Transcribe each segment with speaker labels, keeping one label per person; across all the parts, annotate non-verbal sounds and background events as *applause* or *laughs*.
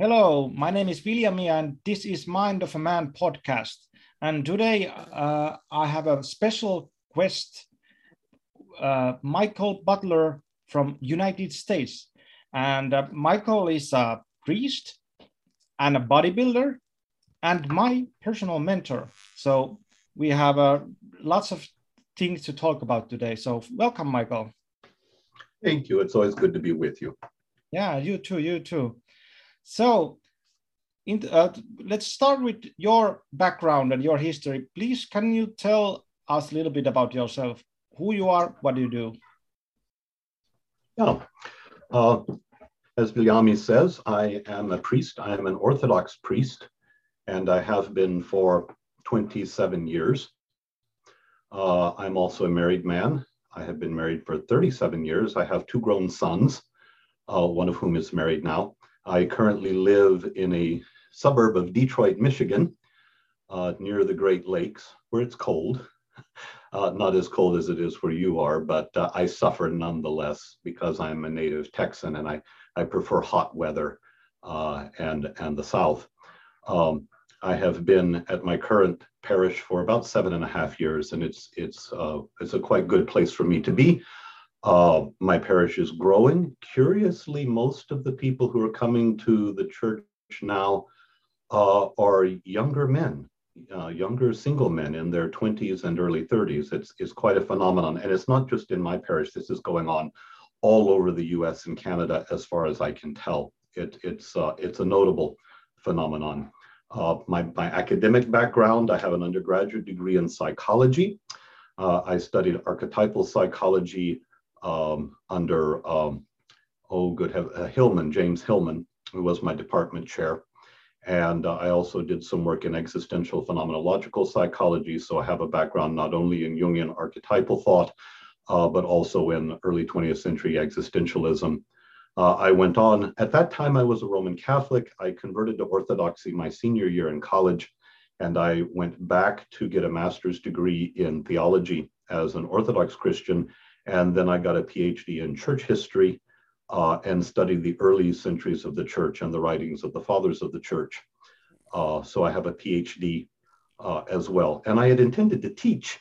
Speaker 1: Hello, my name is Viljami and this is Mind of a Man podcast. And today uh, I have a special guest, uh, Michael Butler from United States. And uh, Michael is a priest and a bodybuilder and my personal mentor. So we have uh, lots of things to talk about today. So welcome, Michael.
Speaker 2: Thank you. It's always good to be with you.
Speaker 1: Yeah, you too, you too. So in, uh, let's start with your background and your history. Please, can you tell us a little bit about yourself? Who you are, what do you do?
Speaker 2: Yeah. Uh, as Viljami says, I am a priest. I am an Orthodox priest, and I have been for 27 years. Uh, I'm also a married man. I have been married for 37 years. I have two grown sons, uh, one of whom is married now. I currently live in a suburb of Detroit, Michigan, uh, near the Great Lakes, where it's cold. *laughs* Uh, not as cold as it is where you are, but uh, I suffer nonetheless because I'm a native Texan and I, I prefer hot weather uh, and, and the South. Um, I have been at my current parish for about seven and a half years, and it's, it's, uh, it's a quite good place for me to be. Uh, my parish is growing. Curiously, most of the people who are coming to the church now uh, are younger men, uh, younger single men in their 20s and early 30s. It's, it's quite a phenomenon. And it's not just in my parish, this is going on all over the US and Canada, as far as I can tell. It, it's, uh, it's a notable phenomenon. Uh, my, my academic background, I have an undergraduate degree in psychology. Uh, I studied archetypal psychology um, under, um, oh, good, uh, Hillman, James Hillman, who was my department chair. And uh, I also did some work in existential phenomenological psychology. So I have a background not only in Jungian archetypal thought, uh, but also in early 20th century existentialism. Uh, I went on, at that time, I was a Roman Catholic. I converted to Orthodoxy my senior year in college, and I went back to get a master's degree in theology as an Orthodox Christian and then I got a PhD in church history uh, and studied the early centuries of the church and the writings of the fathers of the church. Uh, so I have a PhD uh, as well. And I had intended to teach,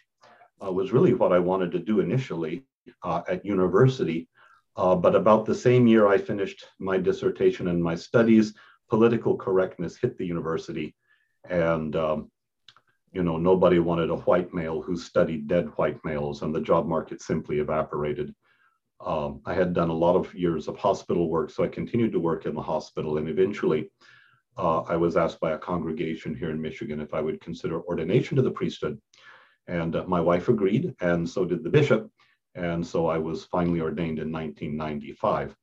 Speaker 2: uh, was really what I wanted to do initially uh, at university. Uh, but about the same year I finished my dissertation and my studies, political correctness hit the university. And um, you know, nobody wanted a white male who studied dead white males, and the job market simply evaporated. Um, I had done a lot of years of hospital work, so I continued to work in the hospital. And eventually, uh, I was asked by a congregation here in Michigan if I would consider ordination to the priesthood. And uh, my wife agreed, and so did the bishop. And so I was finally ordained in 1995.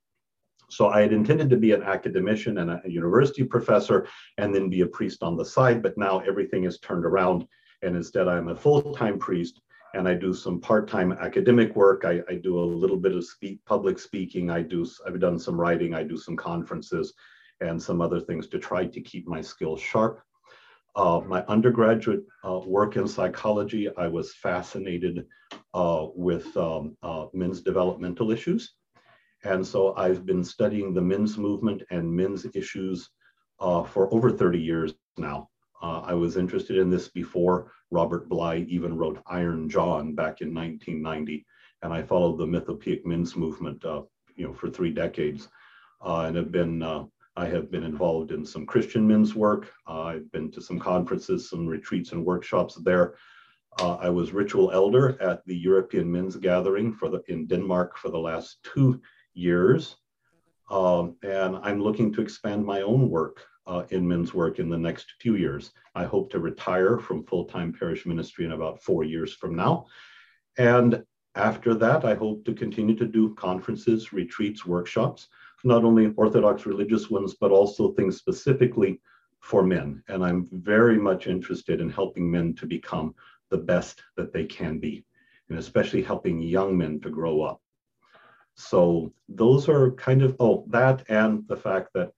Speaker 2: So I had intended to be an academician and a, university professor and then be a priest on the side, but now everything is turned around. And instead, I'm a full time priest and I do some part time academic work. I, I, do a little bit of speak, public speaking. I do, I've done some writing. I do some conferences and some other things to try to keep my skills sharp. Uh, my undergraduate uh, work in psychology, I was fascinated uh, with um, uh, men's developmental issues. And so I've been studying the men's movement and men's issues uh, for over 30 years now. Uh, I was interested in this before Robert Bly even wrote Iron John back in 1990. And I followed the Mythopoeic men's movement, uh, you know, for three decades. Uh, and have been, uh, I have been involved in some Christian men's work. Uh, I've been to some conferences, some retreats and workshops there. I was ritual elder at the European Men's Gathering for the, in Denmark for the last two years. Um, and I'm looking to expand my own work uh, in men's work in the next few years. I hope to retire from full time parish ministry in about four years from now. And after that, I hope to continue to do conferences, retreats, workshops, not only Orthodox religious ones, but also things specifically for men. And I'm very much interested in helping men to become the best that they can be, and especially helping young men to grow up. So those are kind of, oh, that and the fact that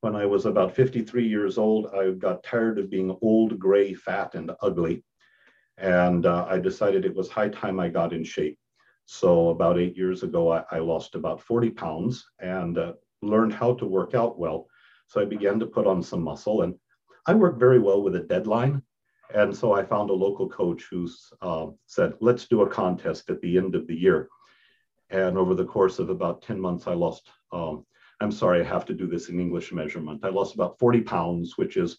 Speaker 2: when I was about 53 years old, I got tired of being old, gray, fat, and ugly. And uh, I decided it was high time I got in shape. So about eight years ago, I, I lost about 40 pounds and uh, learned how to work out well. So I began to put on some muscle and I work very well with a deadline. And so I found a local coach who uh, said, let's do a contest at the end of the year. And over the course of about 10 months, I lost, um, I'm sorry, I have to do this in English measurement. I lost about 40 pounds, which is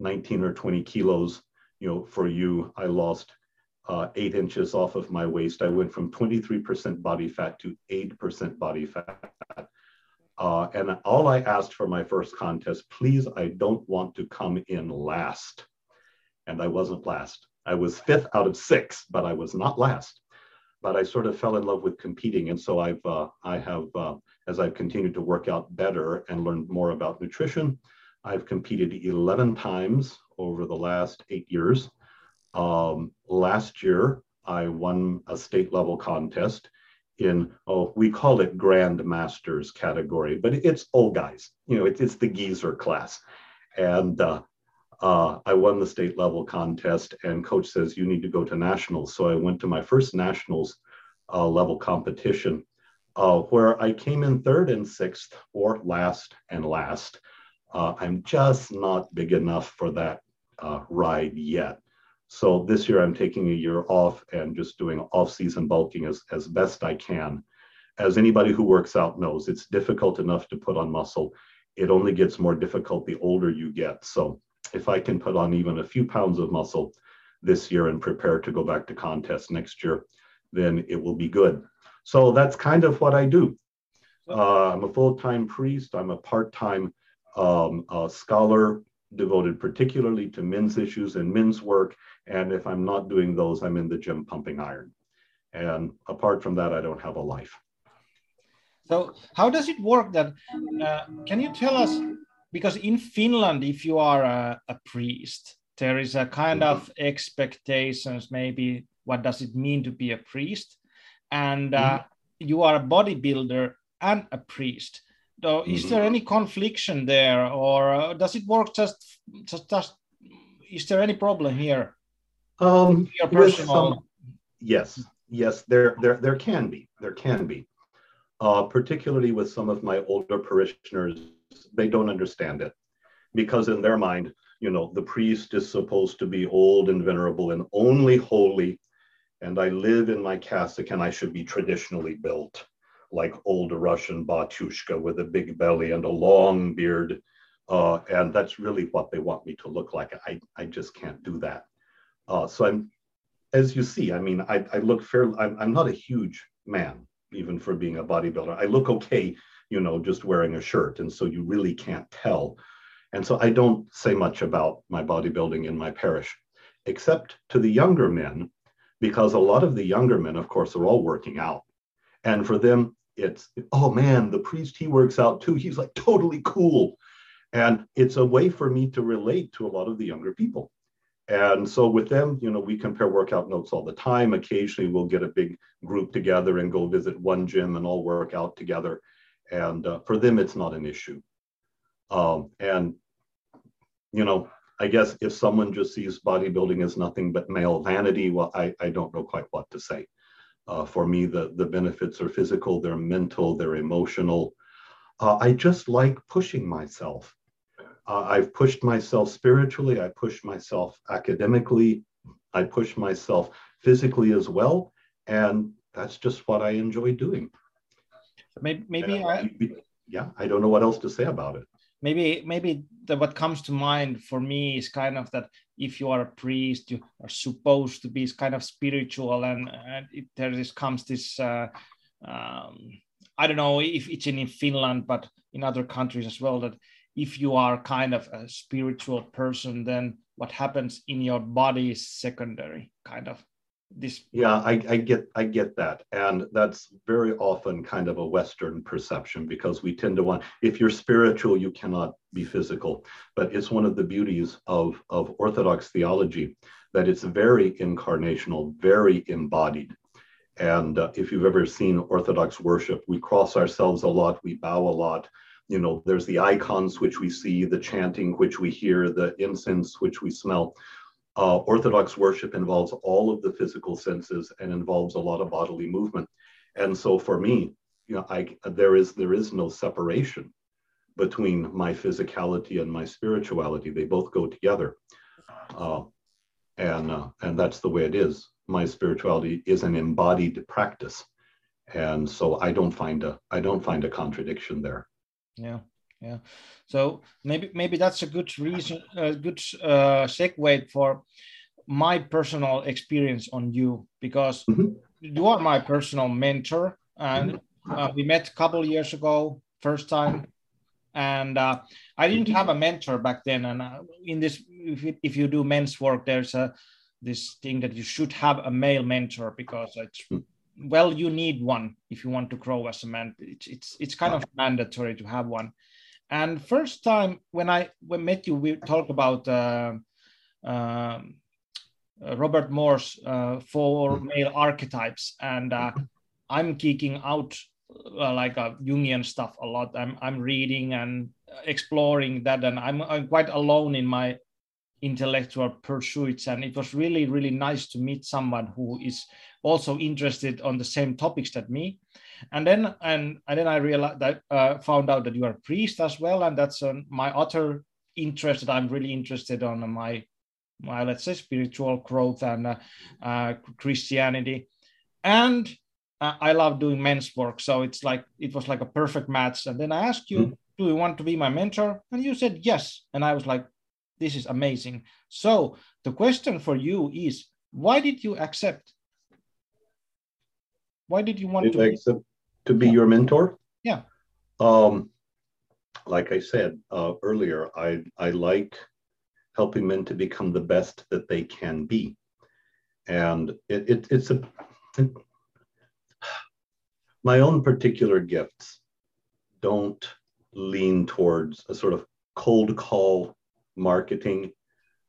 Speaker 2: 19 or 20 kilos. You know, for you, I lost uh, eight inches off of my waist. I went from 23% body fat to 8% body fat. Uh, and all I asked for my first contest, please, I don't want to come in last. And I wasn't last. I was fifth out of six, but I was not last. But I sort of fell in love with competing, and so I've uh, I have uh, as I've continued to work out better and learn more about nutrition, I've competed 11 times over the last eight years. Um, last year, I won a state level contest in, oh, we call it Grand Masters category, but it's old guys. You know, it's, it's the geezer class. And uh, uh, I won the state level contest, and coach says, You need to go to nationals. So I went to my first nationals uh, level competition. Uh, where I came in third and sixth, or last and last. Uh, I'm just not big enough for that uh, ride yet. So this year I'm taking a year off and just doing off-season bulking as, as best I can. As anybody who works out knows, it's difficult enough to put on muscle. It only gets more difficult the older you get. So if I can put on even a few pounds of muscle this year and prepare to go back to contest next year, then it will be good. So that's kind of what I do. Uh, I'm a full-time priest. I'm a part-time um, uh, scholar devoted particularly to men's issues and men's work. And if I'm not doing those, I'm in the gym pumping iron. And apart from that, I don't have a life.
Speaker 1: So, how does it work that? Uh, can you tell us? Because in Finland, if you are a, a priest, there is a kind mm -hmm. of expectations, maybe what does it mean to be a priest? And uh, mm -hmm. you are a bodybuilder and a priest. So, is mm -hmm. there any confliction there, or uh, does it work just, just, just? Is there any problem here?
Speaker 2: Um, some, yes, yes, there, there, there can be, there can be, uh, particularly with some of my older parishioners. They don't understand it because in their mind, you know, the priest is supposed to be old and venerable and only holy, and I live in my cassock and I should be traditionally built like old Russian Batushka with a big belly and a long beard. Uh, and that's really what they want me to look like. I, I just can't do that. Uh, so I'm, as you see, I mean, I, I look fairly, I'm, I'm not a huge man, even for being a bodybuilder. I look okay, you know, just wearing a shirt. And so you really can't tell. And so I don't say much about my bodybuilding in my parish, except to the younger men, because a lot of the younger men, of course, are all working out. And for them, it's, oh man, the priest, he works out too. He's like totally cool. And it's a way for me to relate to a lot of the younger people. And so with them, you know, we compare workout notes all the time. Occasionally we'll get a big group together and go visit one gym and all work out together. And uh, for them, it's not an issue. Um, and, you know, I guess if someone just sees bodybuilding as nothing but male vanity, well, I, I don't know quite what to say. Uh, for me, the, the benefits are physical, they're mental, they're emotional. Uh, I just like pushing myself. Uh, I've pushed myself spiritually, I push myself academically, I push myself physically as well. And that's just what I enjoy doing.
Speaker 1: Maybe, maybe I,
Speaker 2: yeah, I don't know what else to say about it.
Speaker 1: Maybe, maybe the, what comes to mind for me is kind of that if you are a priest, you are supposed to be kind of spiritual, and, and it, there comes this. Uh, um, I don't know if it's in, in Finland, but in other countries as well, that if you are kind of a spiritual person, then what happens in your body is secondary, kind of this.
Speaker 2: Yeah, I, I get I get that, and that's very often kind of a Western perception because we tend to want if you're spiritual, you cannot be physical. But it's one of the beauties of of Orthodox theology that it's very incarnational, very embodied. And uh, if you've ever seen Orthodox worship, we cross ourselves a lot, we bow a lot you know, there's the icons which we see, the chanting which we hear, the incense which we smell. Uh, Orthodox worship involves all of the physical senses and involves a lot of bodily movement. And so for me, you know, I there is there is no separation between my physicality and my spirituality. They both go together. Uh, and, uh, and that's the way it is. My spirituality is an embodied practice. And so I don't find a I don't find a contradiction there.
Speaker 1: Yeah, yeah. So maybe maybe that's a good reason, a good uh, segue for my personal experience on you because mm-hmm. you are my personal mentor and mm-hmm. uh, we met a couple years ago first time and uh, i didn't have a mentor back then and uh, in this if you, if you do men's work there's a this thing that you should have a male mentor because it's mm. well you need one if you want to grow as a man it's it's, it's kind of mandatory to have one and first time when i when met you we talked about uh, um, uh, Robert Moore's uh, four mm-hmm. male archetypes, and uh, I'm geeking out like Jungian stuff a lot. I'm I'm reading and exploring that, and I'm, I'm quite alone in my intellectual pursuits and it was really really nice to meet someone who is also interested on the same topics that me and then and, and then i realized that uh, found out that you are a priest as well and that's my other interest that i'm really interested on my well, let's say spiritual growth and uh, uh, Christianity. And uh, I love doing men's work. So it's like, it was like a perfect match. And then I asked you, mm-hmm. do you want to be my mentor? And you said yes. And I was like, this is amazing. So the question for you is, why did you accept? Why did you want did to
Speaker 2: accept to be yeah. your mentor?
Speaker 1: Yeah.
Speaker 2: Um, like I said uh, earlier, I I like helping men to become the best that they can be. And it, it, it's a, it, *sighs* my own particular gifts don't lean towards a sort of cold call marketing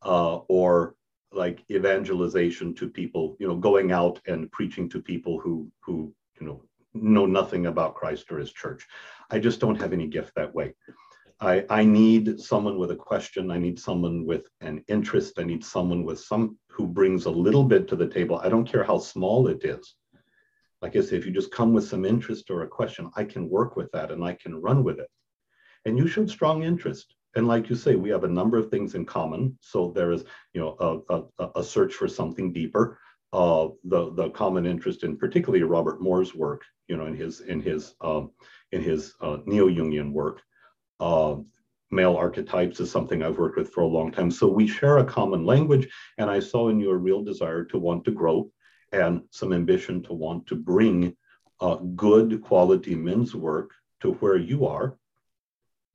Speaker 2: uh, or like evangelization to people, you know, going out and preaching to people who, who, you know, know nothing about Christ or his church. I just don't have any gift that way. I, I need someone with a question. I need someone with an interest. I need someone with some who brings a little bit to the table. I don't care how small it is. Like I say, if you just come with some interest or a question, I can work with that and I can run with it. And you showed strong interest. And like you say, we have a number of things in common. So there is, you know, a, a, a search for something deeper. Uh, the the common interest in particularly Robert Moore's work, you know, in his in his um, in his uh, neo Jungian work, uh, male archetypes is something I've worked with for a long time. So we share a common language, and I saw in you a real desire to want to grow and some ambition to want to bring uh, good quality men's work to where you are.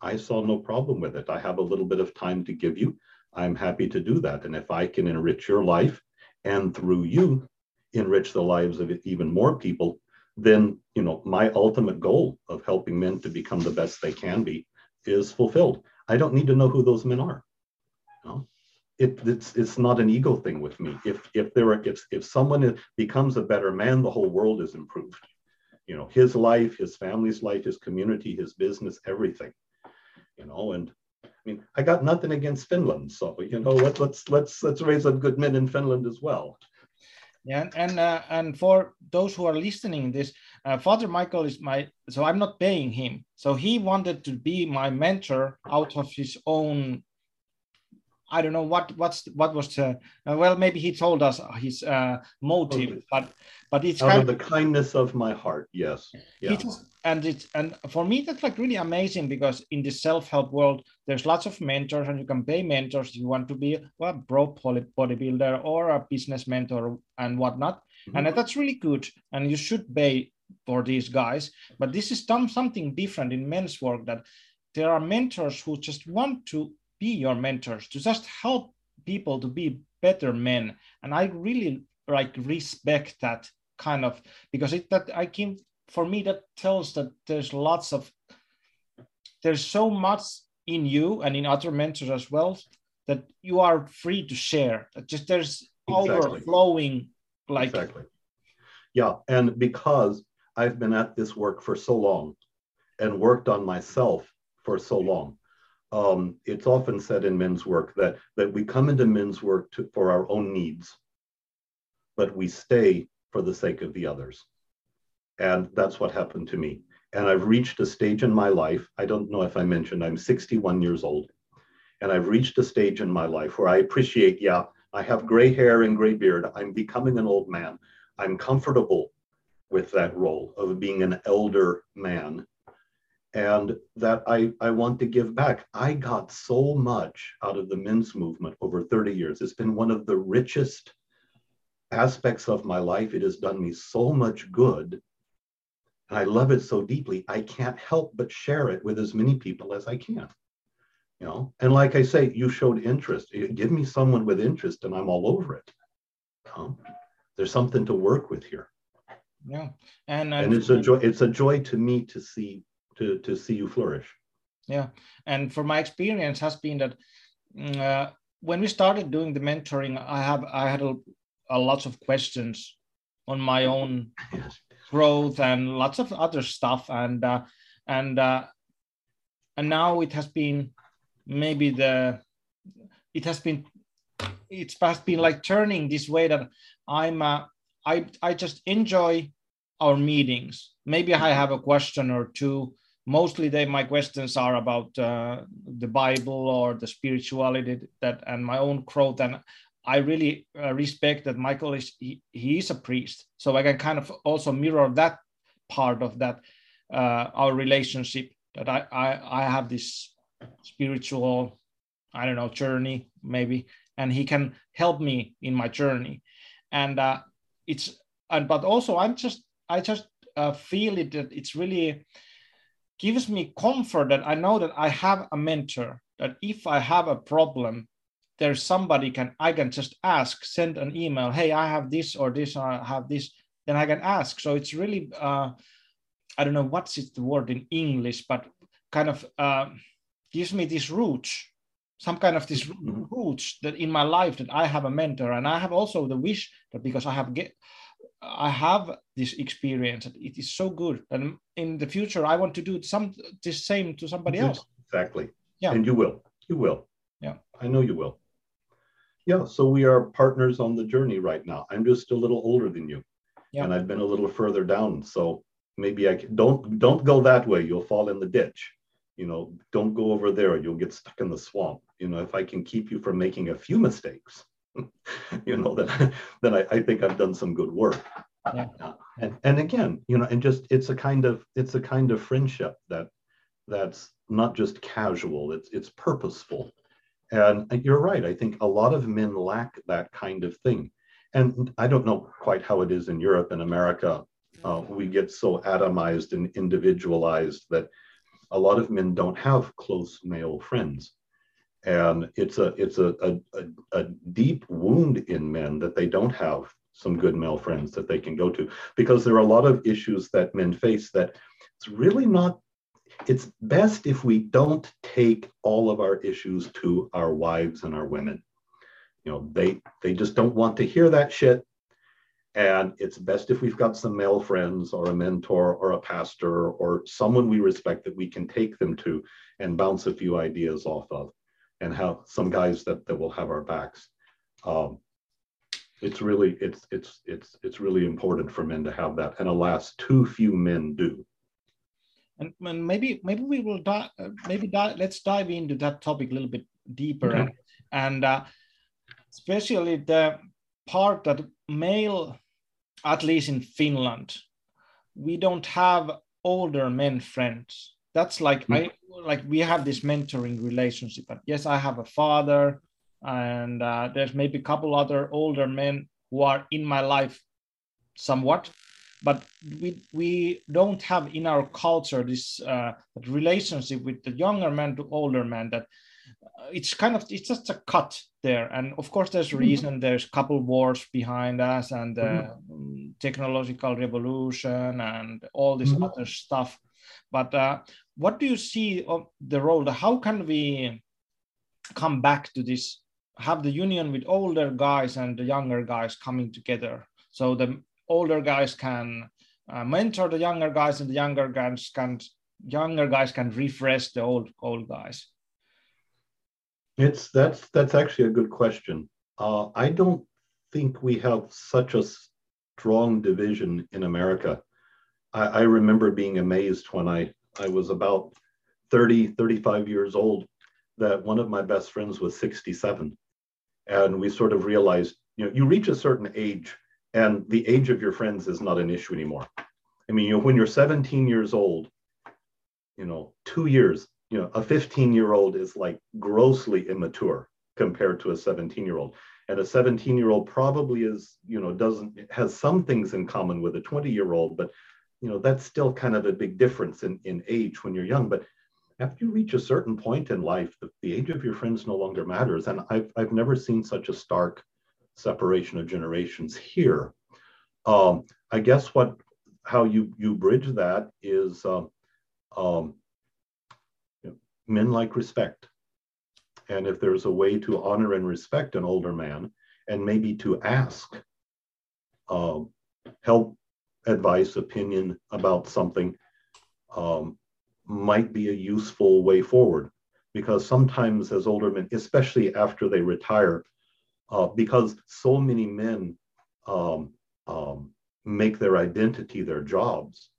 Speaker 2: I saw no problem with it. I have a little bit of time to give you. I'm happy to do that. And if I can enrich your life and through you enrich the lives of even more people, then you know my ultimate goal of helping men to become the best they can be is fulfilled. I don't need to know who those men are. No, it, it's it's not an ego thing with me. If if there are if if someone becomes a better man, the whole world is improved. You know, his life, his family's life, his community, his business, everything. You know, and I mean, I got nothing against Finland, so you know, let, let's let's let's raise up good men in Finland as well.
Speaker 1: Yeah, and and, uh, and for those who are listening this, uh, Father Michael is my so I'm not paying him. So he wanted to be my mentor out of his own. I don't know what what's what was the uh, well maybe he told us his uh, motive, but but it's
Speaker 2: out kind of the kindness of my heart. Yes,
Speaker 1: yeah. Just, and it's and for me that's like really amazing because in the self-help world there's lots of mentors and you can pay mentors if you want to be well, a pro bodybuilder or a business mentor and whatnot mm-hmm. and that's really good and you should pay for these guys but this is some, something different in men's work that there are mentors who just want to be your mentors to just help people to be better men. And i really like respect that kind of because it that i can for me that tells that there's lots of there's so much in you and in other mentors as well that you are free to share. That just there's exactly. overflowing like
Speaker 2: exactly. Yeah and because i've been at this work for so long and worked on myself for so long um, it's often said in men's work that that we come into men's work to, for our own needs but we stay for the sake of the others and that's what happened to me. And I've reached a stage in my life. I don't know if I mentioned I'm 61 years old. And I've reached a stage in my life where I appreciate, yeah, I have gray hair and gray beard. I'm becoming an old man. I'm comfortable with that role of being an elder man and that I, I want to give back. I got so much out of the men's movement over 30 years. It's been one of the richest aspects of my life. It has done me so much good. And I love it so deeply. I can't help but share it with as many people as I can. You know, and like I say, you showed interest. Give me someone with interest, and I'm all over it. You know? There's something to work with here.
Speaker 1: Yeah, and uh,
Speaker 2: and it's a joy. It's a joy to me to see to to see you flourish.
Speaker 1: Yeah, and for my experience has been that mm, uh, when we started doing the mentoring, I have I had a, a lots of questions on my own yes. growth and lots of other stuff, and uh, and uh, and now it has been maybe the it has been it's has been like turning this way that I'm uh, I I just enjoy our meetings. Maybe I have a question or two. Mostly, they my questions are about uh, the Bible or the spirituality that and my own growth. And I really uh, respect that Michael is he, he, is a priest, so I can kind of also mirror that part of that uh, our relationship. That I, I I have this spiritual i don't know journey maybe and he can help me in my journey and uh, it's and but also i'm just i just uh, feel it that it's really gives me comfort that i know that i have a mentor that if i have a problem there's somebody can i can just ask send an email hey i have this or this or i have this then i can ask so it's really uh, i don't know what's it, the word in english but kind of uh, gives me this roots some kind of this mm-hmm. roots that in my life that I have a mentor and I have also the wish that because I have get I have this experience it is so good. And in the future I want to do some the same to somebody else.
Speaker 2: exactly. Yeah. And you will. You will.
Speaker 1: Yeah.
Speaker 2: I know you will. Yeah so we are partners on the journey right now. I'm just a little older than you. Yeah. and I've been a little further down. So maybe I can, don't don't go that way. You'll fall in the ditch. You know, don't go over there, you'll get stuck in the swamp. You know, if I can keep you from making a few mistakes, *laughs* you know, then, then I, I think I've done some good work. Yeah. Uh, and, and again, you know, and just it's a kind of it's a kind of friendship that that's not just casual, it's it's purposeful. And you're right. I think a lot of men lack that kind of thing. And I don't know quite how it is in Europe and America. Uh, we get so atomized and individualized that a lot of men don't have close male friends and it's a it's a, a, a, deep wound in men that they don't have some good male friends that they can go to. Because there are a lot of issues that men face that it's really not it's best if we don't take all of our issues to our wives and our women. You know they they just don't want to hear that shit. And it's best if we've got some male friends or a mentor or a pastor or someone we respect that we can take them to and bounce a few ideas off of and have some guys that, that will have our backs. Um, it's really it's it's it's it's really important for men to have that and alas too few men do
Speaker 1: and, and maybe maybe we will dive maybe dive, let's dive into that topic a little bit deeper okay. and, and uh, especially the part that male at least in Finland, we don't have older men friends. That's like mm. I like we have this mentoring relationship. But yes, I have a father, and uh, there's maybe a couple other older men who are in my life, somewhat. But we we don't have in our culture this uh, relationship with the younger man to older man that it's kind of it's just a cut there and of course there's mm-hmm. reason mm-hmm. there's couple wars behind us and the mm-hmm. technological revolution and all this mm-hmm. other stuff but uh, what do you see of the role? How can we come back to this? Have the union with older guys and the younger guys coming together so the older guys can uh, mentor the younger guys and the younger guys can younger guys can refresh the old old guys?
Speaker 2: It's that's that's actually a good question. Uh, I don't think we have such a strong division in America. I, I remember being amazed when I, I was about 30, 35 years old that one of my best friends was 67. And we sort of realized, you know, you reach a certain age and the age of your friends is not an issue anymore. I mean, you know, when you're 17 years old, you know, two years, you know, a 15 year old is like grossly immature compared to a 17 year old. And a 17 year old probably is, you know, doesn't, has some things in common with a 20 year old, but, you know, that's still kind of a big difference in, in age when you're young. But after you reach a certain point in life, the, the age of your friends no longer matters. And I've, I've never seen such a stark separation of generations here. Um, I guess what how you you bridge that is um, um, you know, men like respect, and if there's a way to honor and respect an older man, and maybe to ask uh, help, advice, opinion about something, um, might be a useful way forward. Because sometimes, as older men, especially after they retire, uh, because so many men um, um, make their identity their jobs,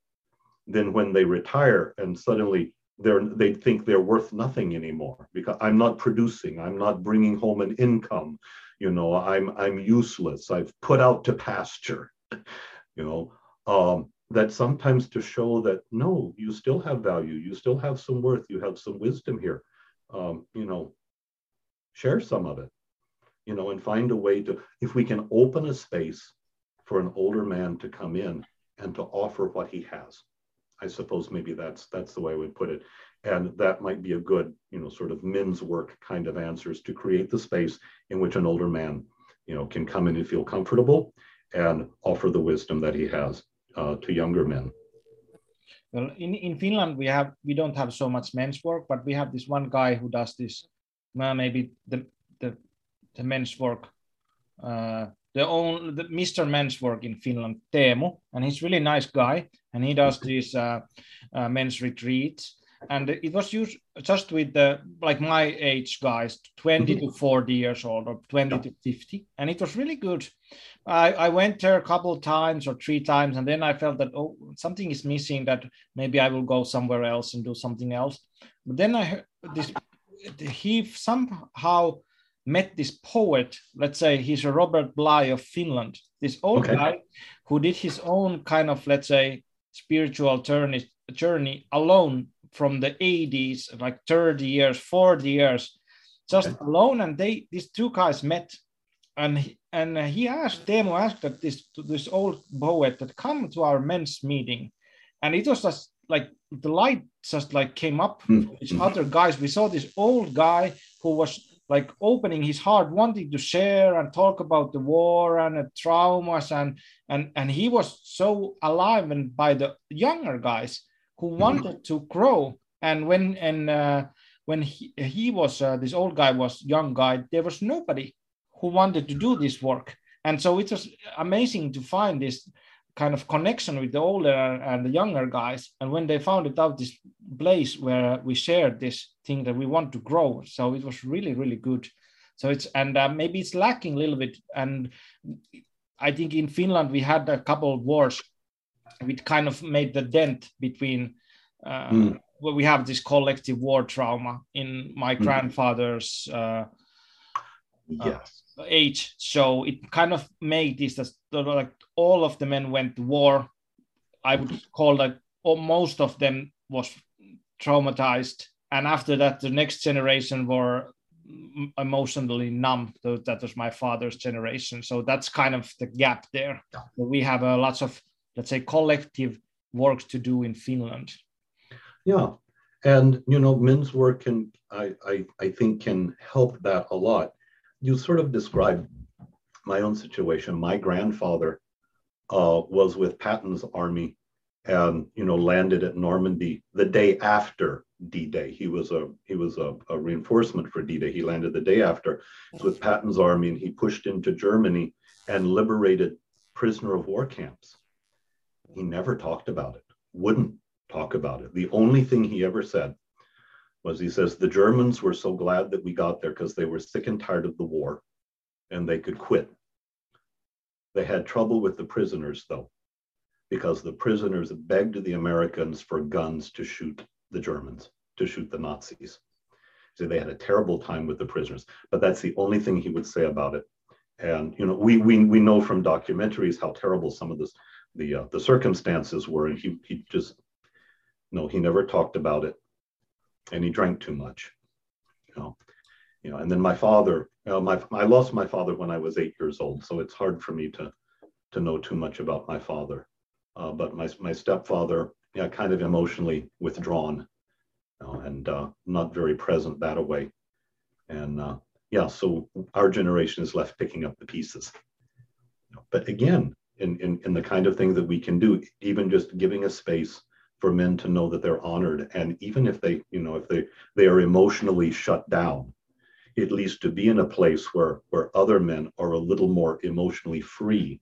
Speaker 2: then when they retire and suddenly they're, they think they're worth nothing anymore because I'm not producing, I'm not bringing home an income, you know, I'm I'm useless, I've put out to pasture, *laughs* you know. Um, that sometimes to show that no, you still have value, you still have some worth, you have some wisdom here. Um, you know, share some of it, you know, and find a way to, if we can open a space for an older man to come in and to offer what he has. I suppose maybe that's that's the way I would put it. And that might be a good, you know, sort of men's work kind of answers to create the space in which an older man, you know, can come in and feel comfortable and offer the wisdom that he has uh, to younger men.
Speaker 1: Well, in, in Finland, we have we don't have so much men's work, but we have this one guy who does this, well, maybe the the, the men's work, uh, the own the Mr. Men's work in Finland, Teemu, and he's really nice guy, and he does these uh, uh, men's retreats, and it was used just with the like my age guys 20 mm-hmm. to 40 years old or 20 yeah. to 50 and it was really good I, I went there a couple times or three times and then i felt that oh something is missing that maybe i will go somewhere else and do something else but then i heard this he somehow met this poet let's say he's a robert bly of finland this old okay. guy who did his own kind of let's say spiritual journey journey alone from the 80s, like 30 years, 40 years, just okay. alone. And they these two guys met, and and he asked Teemu asked that this this old poet that come to our men's meeting, and it was just like the light just like came up hmm. these other guys. We saw this old guy who was like opening his heart, wanting to share and talk about the war and the traumas, and and and he was so alive and by the younger guys who mm-hmm. wanted to grow. And when and uh, when he, he was uh, this old guy was young guy, there was nobody who wanted to do this work. And so it was amazing to find this kind of connection with the older and the younger guys. And when they found it out, this place where we shared this thing that we want to grow. So it was really, really good. So it's, and uh, maybe it's lacking a little bit. And I think in Finland, we had a couple of wars which kind of made the dent between uh, mm. well, we have this collective war trauma in my mm. grandfather's uh,
Speaker 2: yes.
Speaker 1: uh, age. So it kind of made this that like all of the men went to war. I would call that or most of them was traumatized, and after that, the next generation were emotionally numb. So that was my father's generation. So that's kind of the gap there. We have uh, lots of let's say collective work to do in Finland.
Speaker 2: Yeah, and you know, men's work can I, I I think can help that a lot. You sort of described my own situation. My grandfather uh, was with Patton's army and you know landed at Normandy the day after D-Day. He was a he was a, a reinforcement for D-Day. He landed the day after with Patton's army and he pushed into Germany and liberated prisoner of war camps. He never talked about it, wouldn't talk about it. The only thing he ever said was he says, The Germans were so glad that we got there because they were sick and tired of the war and they could quit. They had trouble with the prisoners, though. because the prisoners begged the Americans for guns to shoot the Germans, to shoot the Nazis. So they had a terrible time with the prisoners, but that's the only thing he would say about it. And you know, we we we know from documentaries how terrible some of this the uh, the circumstances were, and he he just no, he never talked about it, and he drank too much, you know, you know. And then my father, uh, my I lost my father when I was eight years old, so it's hard for me to to know too much about my father. Uh, but my my stepfather, yeah, kind of emotionally withdrawn, you know, and uh, not very present that way, and uh, yeah, so our generation is left picking up the pieces. But again, in, in, in the kind of thing that we can do, even just giving a space for men to know that they're honored. And even if they, you know, if they, they are emotionally shut down, at least to be in a place where, where other men are a little more emotionally free,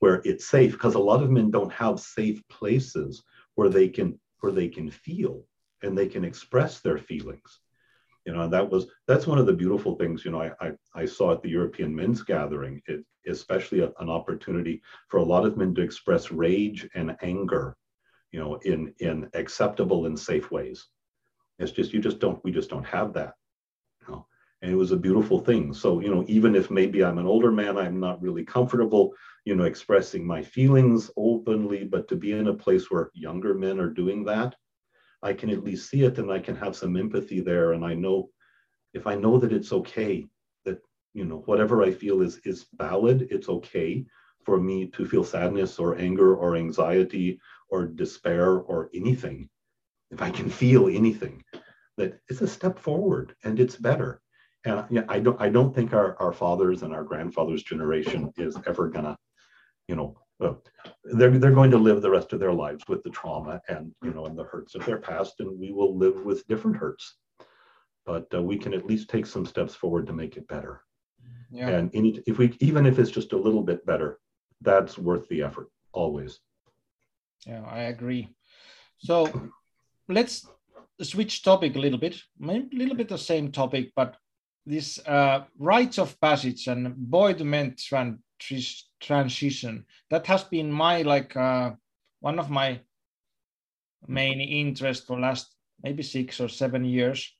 Speaker 2: where it's safe, because a lot of men don't have safe places where they can, where they can feel and they can express their feelings you know that was that's one of the beautiful things you know i i, I saw at the european men's gathering it, especially a, an opportunity for a lot of men to express rage and anger you know in in acceptable and safe ways. It's just you just don't we just don't have that you know and it was a beautiful thing. So you know even if maybe i'm an older man i'm not really comfortable you know expressing my feelings openly but to be in a place where younger men are doing that I can at least see it and I can have some empathy there. And I know if I know that it's okay, that you know, whatever I feel is is valid, it's okay for me to feel sadness or anger or anxiety or despair or anything. If I can feel anything, that it's a step forward and it's better. And yeah, I don't I don't think our, our fathers and our grandfathers generation is ever gonna, you know, well, they're they're going to live the rest of their lives with the trauma and you know and the hurts of their past, and we will live with different hurts. But uh, we can at least take some steps forward to make it better. Yeah. And any, if we even if it's just a little bit better, that's worth the effort always.
Speaker 1: Yeah, I agree. So let's switch topic a little bit, maybe a little bit the same topic, but this uh, rites of passage and boy to men transition. That has been my like uh, one of my main interests for last maybe six or seven years.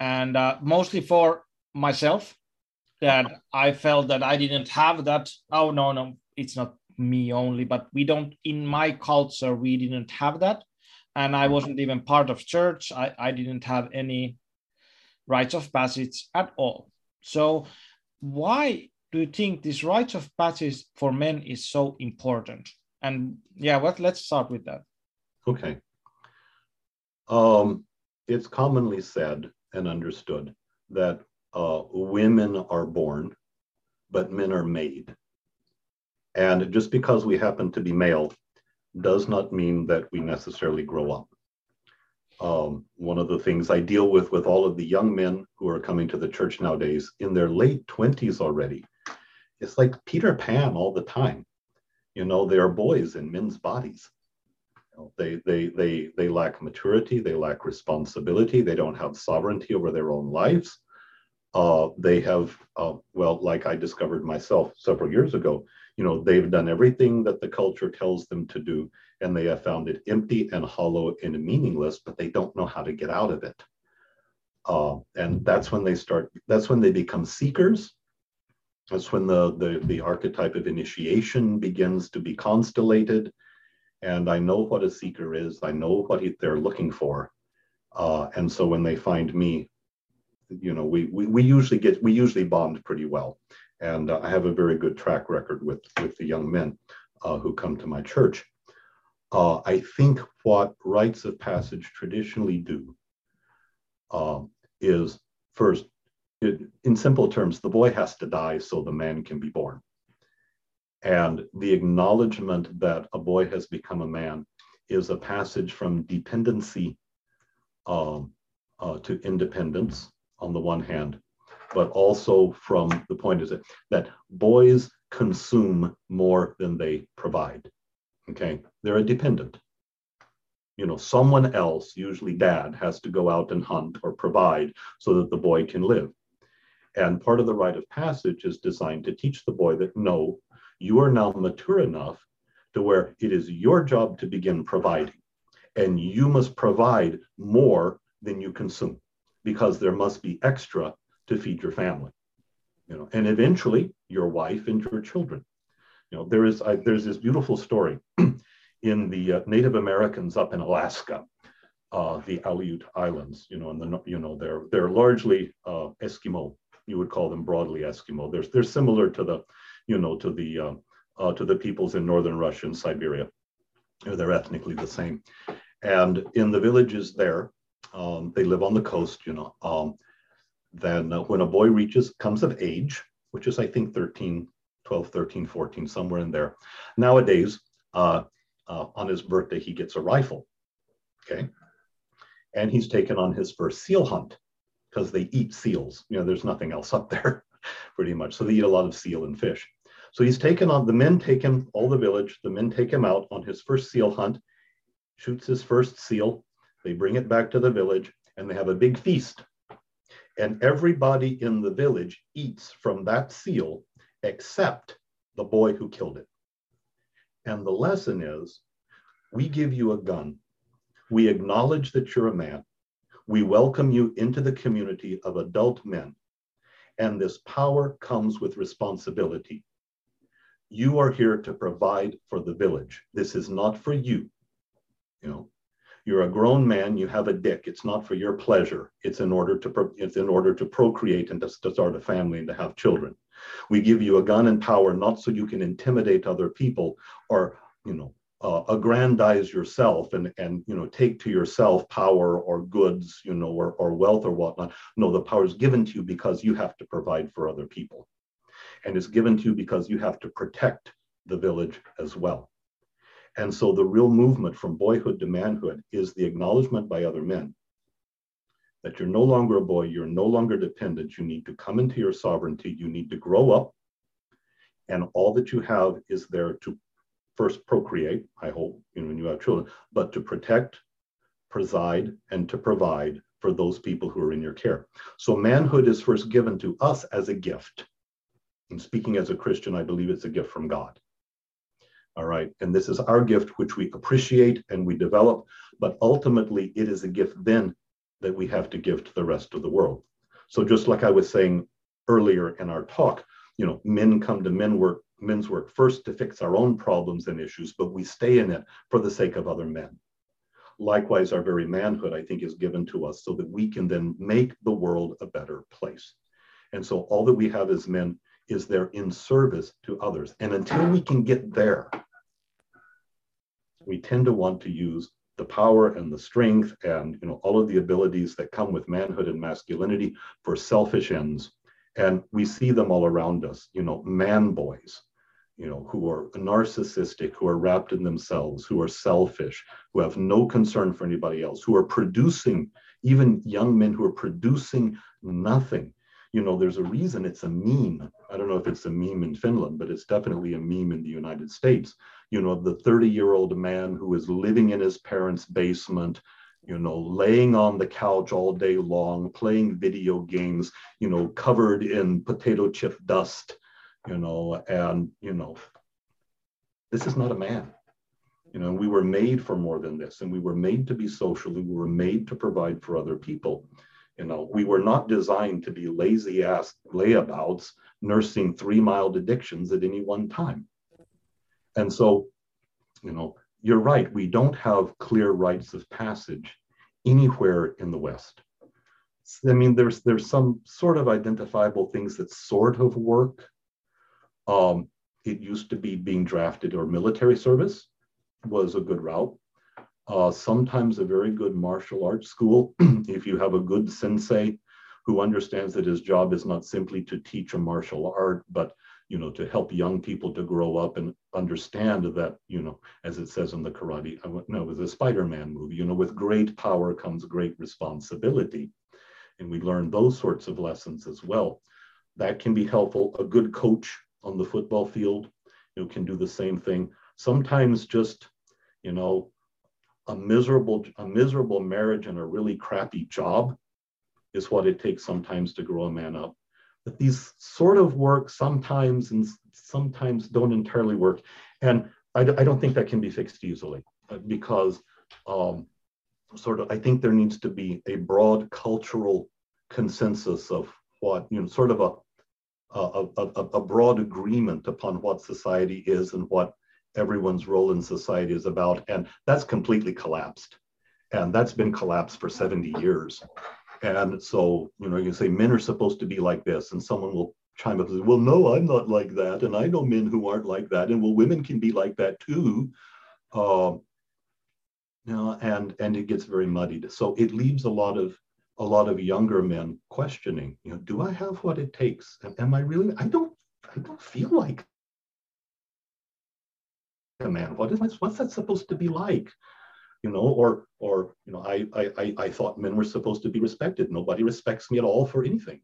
Speaker 1: And uh, mostly for myself that i felt that i didn't have that oh no no it's not me only but we don't in my culture we didn't have that. And i wasn't even part of church. I, I didn't have any rites of passage at all. So why do you think this rites of passage for men is so important? And yeah, what let's start with that.
Speaker 2: Okay. Um, it's commonly said and understood that uh, women are born, but men are made. And just because we happen to be male does not mean that we necessarily grow up. Um, one of the things I deal with with all of the young men who are coming to the church nowadays in their late 20s already it's like Peter Pan all the time. You know, they are boys in men's bodies. You know, they they they they lack maturity. They lack responsibility. They don't have sovereignty over their own lives. Uh, they have uh, well, like I discovered myself several years ago. You know, they've done everything that the culture tells them to do, and they have found it empty and hollow and meaningless. But they don't know how to get out of it. Uh, and that's when they start. That's when they become seekers that's when the, the, the archetype of initiation begins to be constellated. And I know what a seeker is, I know what he, they're looking for. Uh, and so when they find me, you know, we, we, we usually get, we usually bond pretty well. And uh, I have a very good track record with, with the young men uh, who come to my church. Uh, I think what rites of passage traditionally do uh, is first it, in simple terms, the boy has to die so the man can be born. And the acknowledgement that a boy has become a man is a passage from dependency um, uh, to independence on the one hand, but also from the point is that, that boys consume more than they provide. Okay, they're a dependent. You know, someone else, usually dad, has to go out and hunt or provide so that the boy can live. And part of the rite of passage is designed to teach the boy that no, you are now mature enough to where it is your job to begin providing. And you must provide more than you consume because there must be extra to feed your family. You know, and eventually your wife and your children. You know, there is I, there's this beautiful story *clears throat* in the uh, Native Americans up in Alaska, uh, the Aleut Islands. You know, and the you know they're they're largely uh, Eskimo. You would call them broadly Eskimo. They're they're similar to the, you know, to the uh, uh, to the peoples in northern Russia and Siberia. They're ethnically the same. And in the villages there, um, they live on the coast, you know. Um, then uh, when a boy reaches, comes of age, which is, I think, 13, 12, 13, 14, somewhere in there. Nowadays, uh, uh, on his birthday, he gets a rifle. Okay. And he's taken on his first seal hunt because they eat seals. You know, there's nothing else up *laughs* there pretty much. So they eat a lot of seal and fish. So he's taken on, the men take him, all the village, the men take him out on his first seal hunt, shoots his first seal. They bring it back to the village and they have a big feast. And everybody in the village eats from that seal except the boy who killed it. And the lesson is we give you a gun. We acknowledge that you're a man. We welcome you into the community of adult men. And this power comes with responsibility. You are here to provide for the village. This is not for you. You know, you're a grown man. You have a dick. It's not for your pleasure. It's in order to it's in order to procreate and to, to start a family and to have children. We give you a gun and power not so you can intimidate other people or you know uh, aggrandize yourself and and you know take to yourself power or goods you know or, or wealth or whatnot. No the power is given to you because you have to provide for other people. And it's given to you because you have to protect the village as well. And so the real movement from boyhood to manhood is the acknowledgement by other men that you're no longer a boy, you're no longer dependent, you need to come into your sovereignty, you need to grow up, and all that you have is there to first procreate, I hope, you know, when you have children, but to protect, preside, and to provide for those people who are in your care. So manhood is first given to us as a gift. And speaking as a Christian, I believe it's a gift from God. All right. And this is our gift, which we appreciate and we develop. But ultimately, it is a gift then that we have to give to the rest of the world. So just like I was saying earlier in our talk, you know, men come to men work, men's work first to fix our own problems and issues, but we stay in it for the sake of other men. Likewise, our very manhood, I think, is given to us so that we can then make the world a better place. And so all that we have as men is there in service to others. And until we can get there, we tend to want to use the power and the strength and you know all of the abilities that come with manhood and masculinity for selfish ends and we see them all around us you know man boys you know who are narcissistic who are wrapped in themselves who are selfish who have no concern for anybody else who are producing even young men who are producing nothing you know, there's a reason it's a meme. I don't know if it's a meme in Finland, but it's definitely a meme in the United States. You know, the 30 year old man who is living in his parents' basement, you know, laying on the couch all day long, playing video games, you know, covered in potato chip dust, you know, and, you know, this is not a man. You know, we were made for more than this, and we were made to be social, we were made to provide for other people. You know, we were not designed to be lazy ass layabouts nursing three mild addictions at any one time. And so, you know, you're right. We don't have clear rites of passage anywhere in the West. I mean, there's there's some sort of identifiable things that sort of work. Um, it used to be being drafted or military service was a good route uh, sometimes a very good martial arts school, *clears throat* if you have a good sensei who understands that his job is not simply to teach a martial art, but you know, to help young people to grow up and understand that, you know, as it says in the karate, uh, I no, it was a Spider-Man movie, you know, with great power comes great responsibility. And we learn those sorts of lessons as well. That can be helpful. A good coach on the football field, you know, can do the same thing. Sometimes just, you know, a miserable a miserable marriage and a really crappy job is what it takes sometimes to grow a man up but these sort of work sometimes and sometimes don't entirely work. And I, I don't think that can be fixed easily uh, because um, sort of I think there needs to be a broad cultural consensus of what you know, sort of a a, a, a broad agreement upon what society is and what everyone's role in society is about, and that's completely collapsed, and that's been collapsed for 70 years. And so, you know, you say men are supposed to be like this, and someone will chime up and say, well, no, I'm not like that. And I know men who aren't like that. And well, women can be like that too. Uh, you know, and and it gets very muddied. So it leaves a lot of a lot of younger men questioning, you know, do I have what it takes? Am I really? I don't I don't feel like a man. What is what's that supposed to be like? You know, or or you know, I I I thought men were supposed to be respected. Nobody respects me at all for anything.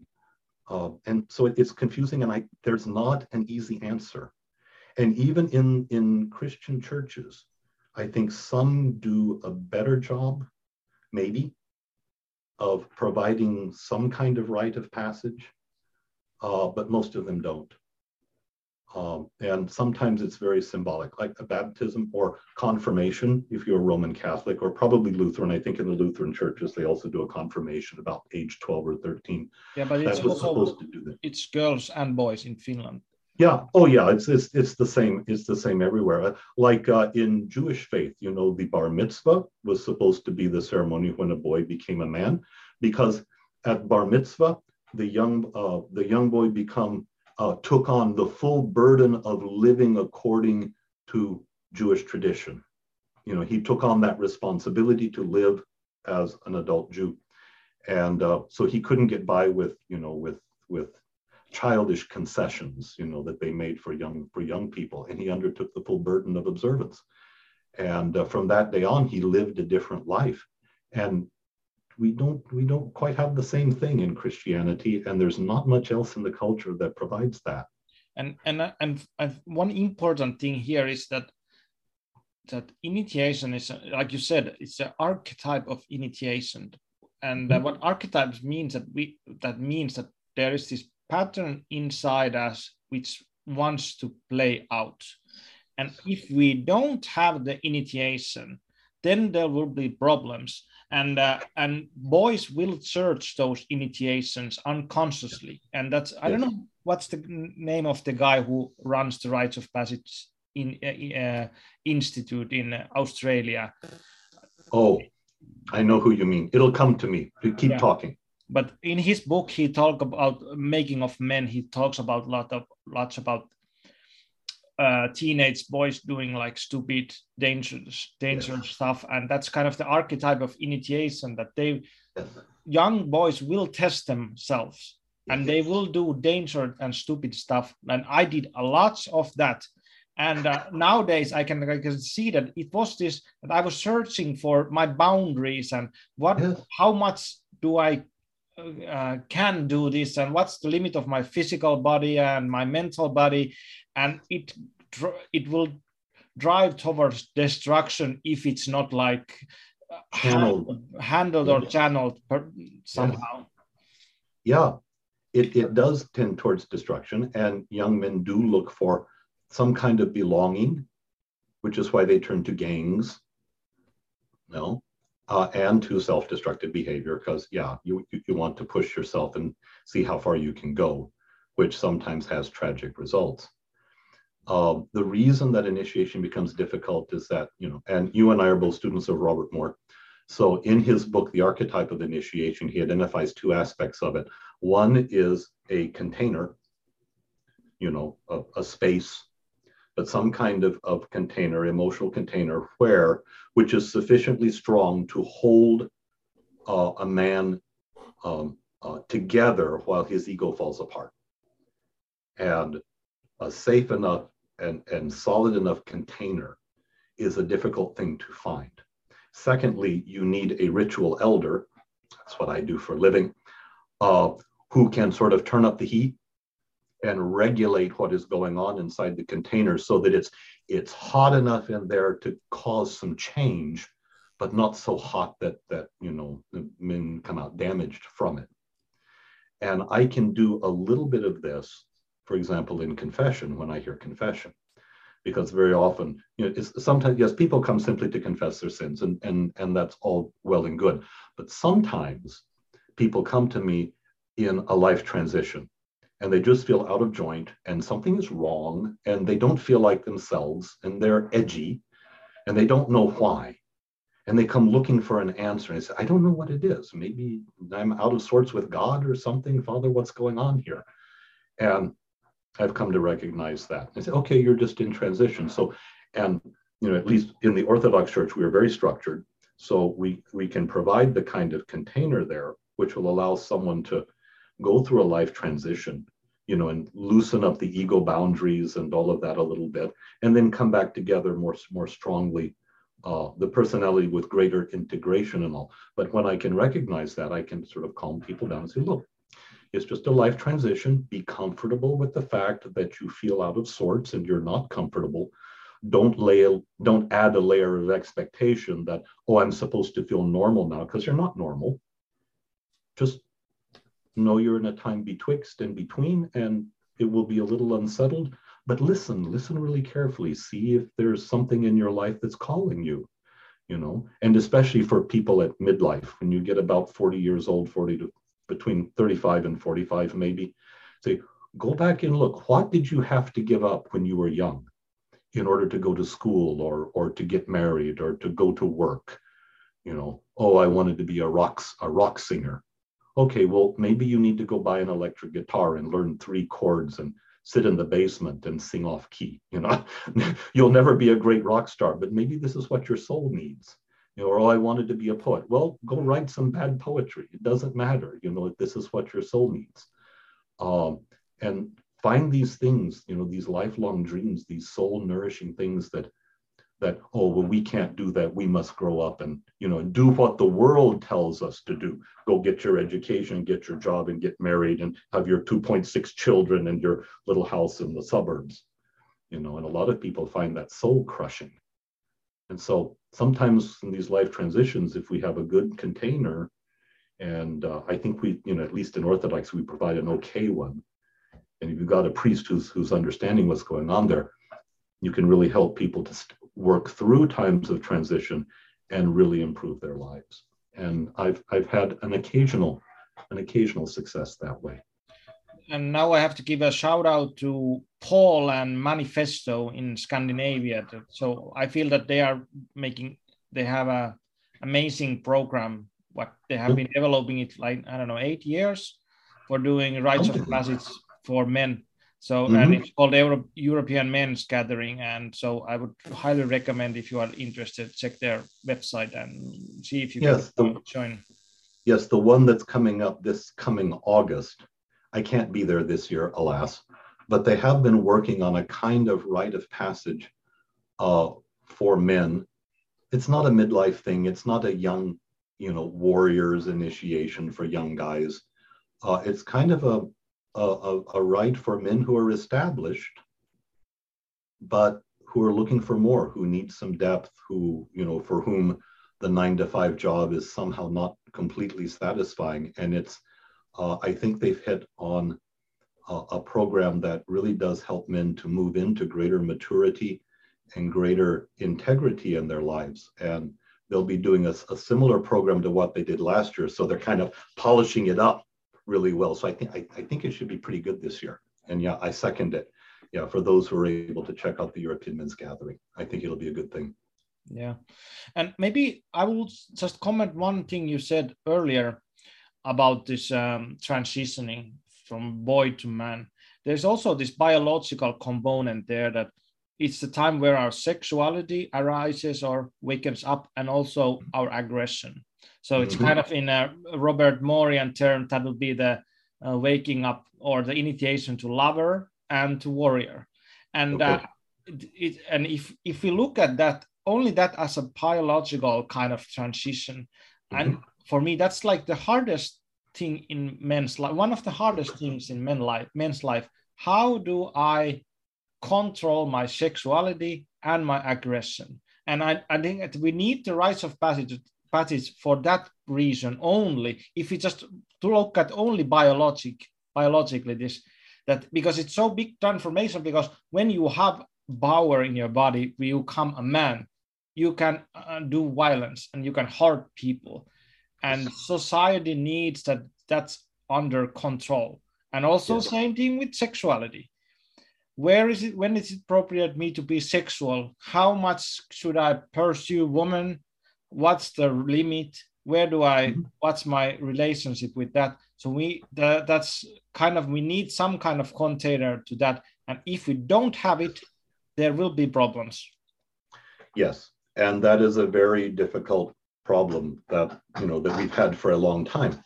Speaker 2: Uh, and so it, it's confusing, and I there's not an easy answer. And even in in Christian churches, I think some do a better job, maybe, of providing some kind of rite of passage, uh, but most of them don't. Um, and sometimes it's very symbolic, like a baptism or confirmation, if you're a Roman Catholic, or probably Lutheran. I think in the Lutheran churches, they also do a confirmation about age 12 or 13.
Speaker 1: Yeah, but it's also, supposed to do that. It's girls and boys in Finland.
Speaker 2: Yeah. Oh, yeah. It's it's it's the same. It's the same everywhere. Like uh, in Jewish faith, you know, the bar mitzvah was supposed to be the ceremony when a boy became a man, because at bar mitzvah, the young uh, the young boy become uh, took on the full burden of living according to Jewish tradition. You know, he took on that responsibility to live as an adult Jew, and uh, so he couldn't get by with you know with with childish concessions you know that they made for young for young people, and he undertook the full burden of observance. And uh, from that day on, he lived a different life, and we don't we don't quite have the same thing in Christianity, and there's not much else in the culture that provides that.
Speaker 1: And and uh, and, and one important thing here is that that initiation is uh, like you said, it's an archetype of initiation, and uh, mm-hmm. what archetypes means that we that means that there is this pattern inside us which wants to play out. And if we don't have the initiation, then there will be problems and uh, and boys will search those initiations unconsciously. And that's i don't know what's the name of the guy who runs the rites of passage in uh, uh, institute in australia.
Speaker 2: Oh i know who you mean. It'll come to me. Keep yeah. talking.
Speaker 1: But in his book he talk about making of men he talks about lot of lots about uh, teenage boys doing like stupid, dangerous, dangerous yeah. stuff, and that's kind of the archetype of initiation that they young boys will test themselves and they will do dangerous and stupid stuff. And I did a lot of that. And uh, nowadays, I can I can see that it was this that I was searching for my boundaries and what yes. how much do I uh, can do this and what's the limit of my physical body and my mental body and it it will drive towards destruction if it's not like handled, handled or channeled somehow.
Speaker 2: Yeah. It, it does tend towards destruction and young men do look for some kind of belonging which is why they turn to gangs no uh, and to self-destructive behavior because yeah you, you want to push yourself and see how far you can go which sometimes has tragic results uh, the reason that initiation becomes difficult is that you know and you and i are both students of robert moore so in his book the archetype of initiation he identifies two aspects of it one is a container you know a, a space but some kind of, of container, emotional container, where which is sufficiently strong to hold uh, a man um, uh, together while his ego falls apart. And a safe enough and, and solid enough container is a difficult thing to find. Secondly, you need a ritual elder, that's what I do for a living, uh, who can sort of turn up the heat and regulate what is going on inside the container so that it's it's hot enough in there to cause some change but not so hot that that you know men come out damaged from it and i can do a little bit of this for example in confession when i hear confession. Because very often, you know, it's sometimes yes, people come simply to confess their sins, and and and that's all well and good. But sometimes people come to me in a life transition and they just feel out of joint and something is wrong and they don't feel like themselves and they're edgy and they don't know why. And they come looking for an answer and they say i don't know what it is. Maybe i'm out of sorts with god or something. Father what's going on here? And i've come to recognize that. And say okay you're just in transition. So and you know at least in the orthodox church we are very structured. So we we can provide the kind of container there which will allow someone to go through a life transition you know and loosen up the ego boundaries and all of that a little bit and then come back together more more strongly uh, the personality with greater integration and all. But when I can recognize that, I can sort of calm people down and say, look, it's just a life transition. Be comfortable with the fact that you feel out of sorts and you're not comfortable. Don't lay, don't add a layer of expectation that, oh, I'm supposed to feel normal now, because you're not normal. Just know you're in a time betwixt and between, and it will be a little unsettled but listen listen really carefully see if there's something in your life that's calling you you know and especially for people at midlife when you get about 40 years old 40 to between 35 and 45 maybe say go back and look what did you have to give up when you were young in order to go to school or or to get married or to go to work you know oh i wanted to be a rock a rock singer okay well maybe you need to go buy an electric guitar and learn three chords and sit in the basement and sing off key. You know, *laughs* you'll never be a great rock star, but maybe this is what your soul needs. You know, or oh, I wanted to be a poet. Well, go write some bad poetry. It doesn't matter. You know, this is what your soul needs. Um, and find these things, you know, these lifelong dreams, these soul nourishing things that that oh well we can't do that we must grow up and you know do what the world tells us to do go get your education get your job and get married and have your 2.6 children and your little house in the suburbs you know and a lot of people find that soul crushing and so sometimes in these life transitions if we have a good container and uh, i think we you know at least in orthodox we provide an okay one and if you've got a priest who's who's understanding what's going on there you can really help people to work through times of transition and really improve their lives. And I've I've had an occasional an occasional success that way.
Speaker 1: And now I have to give a shout out to Paul and Manifesto in Scandinavia. So I feel that they are making they have a amazing program. What they have been developing it like I don't know eight years for doing rites of passage for men so mm-hmm. and it's called Euro- European Men's Gathering, and so I would highly recommend if you are interested, check their website and see if you yes, can the, join.
Speaker 2: Yes, the one that's coming up this coming August. I can't be there this year, alas, but they have been working on a kind of rite of passage uh, for men. It's not a midlife thing. It's not a young, you know, warriors initiation for young guys. Uh, it's kind of a a, a, right for men who are established, but who are looking for more, who need some depth, who, you know, for whom the nine to five job is somehow not completely satisfying. And it's, uh, I think they've hit on a, a, program that really does help men to move into greater maturity and greater integrity in their lives. And they'll be doing a, a similar program to what they did last year. So they're kind of polishing it up really well. So I think I, I think it should be pretty good this year. And yeah, I second it. Yeah, for those who are able to check out the European Men's Gathering, I think it'll be a good thing.
Speaker 1: Yeah, and maybe I will just comment one thing you said earlier about this um, transitioning from boy to man. There's also this biological component there that it's the time where our sexuality arises or wakens up, and also our aggression. So it's mm-hmm. kind of in a Robert Morian term that would be the uh, waking up or the initiation to lover and to warrior. And okay. uh, it, it, and if if we look at that only that as a biological kind of transition, mm-hmm. and for me that's like the hardest thing in men's life. One of the hardest things in men life, men's life. How do I control my sexuality and my aggression? And I, I think that we need the rites of passage passage for that reason only. If we just to look at only biologic, biologically this, that because it's so big transformation because when you have power in your body you become a man you can uh, do violence and you can hurt people and society needs that that's under control. And also yes. same thing with sexuality. Where is it when is it appropriate me to be sexual? How much should i pursue woman? What's the limit? Where do i mm-hmm. what's my relationship with that? So we the, that's kind of we need some kind of container to that. And if we don't have it there will be problems.
Speaker 2: Yes. And that is a very difficult problem that you know that we've had for a long time.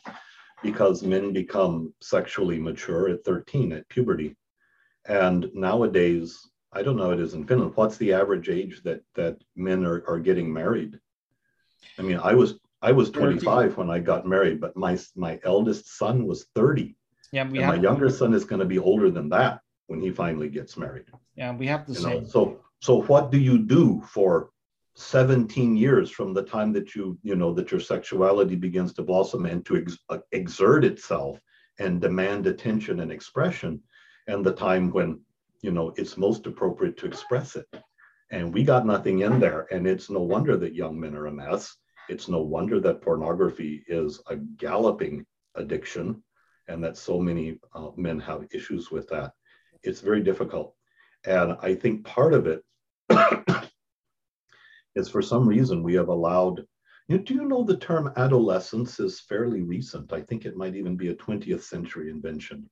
Speaker 2: Because men become sexually mature at 13 at puberty. And nowadays i don't know it is in finland. What's the average age that that men are, are getting married? I mean i was i was 25 when i got married but my my eldest son was 30 yeah we and have, my younger son is going to be older than that when he finally gets married.
Speaker 1: Yeah we have the you same.
Speaker 2: know? so so what do you do for 17 years from the time that you you know that your sexuality begins to blossom and to ex- uh, exert itself and demand attention and expression and the time when you know it's most appropriate to express it. And we got nothing in there and it's no wonder that young men are a mess. It's no wonder that pornography is a galloping addiction and that so many uh, men have issues with that. It's very difficult. And i think part of it is for some reason we have allowed you know, do you know the term adolescence is fairly recent? I think it might even be a 20th century invention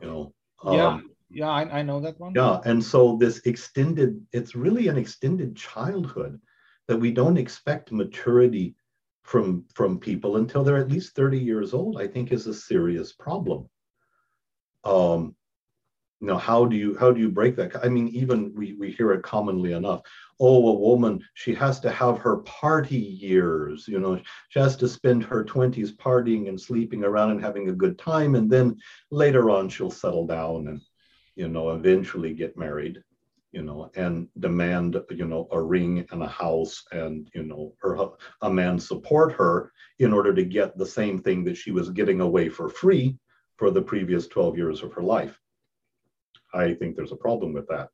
Speaker 2: you know
Speaker 1: yeah. um, yeah I, I know that one.
Speaker 2: Yeah and so this extended it's really an extended childhood that we don't expect maturity from from people until they're at least 30 years old i think is a serious problem. Um you know how do you how do you break that? I mean even we we hear it commonly enough. Oh a woman she has to have her party years you know she has to spend her 20s partying and sleeping around and having a good time and then later on she'll settle down and you know eventually get married you know and demand you know a ring and a house and you know her a man support her in order to get the same thing that she was getting away for free for the previous 12 years of her life I think there's a problem with that.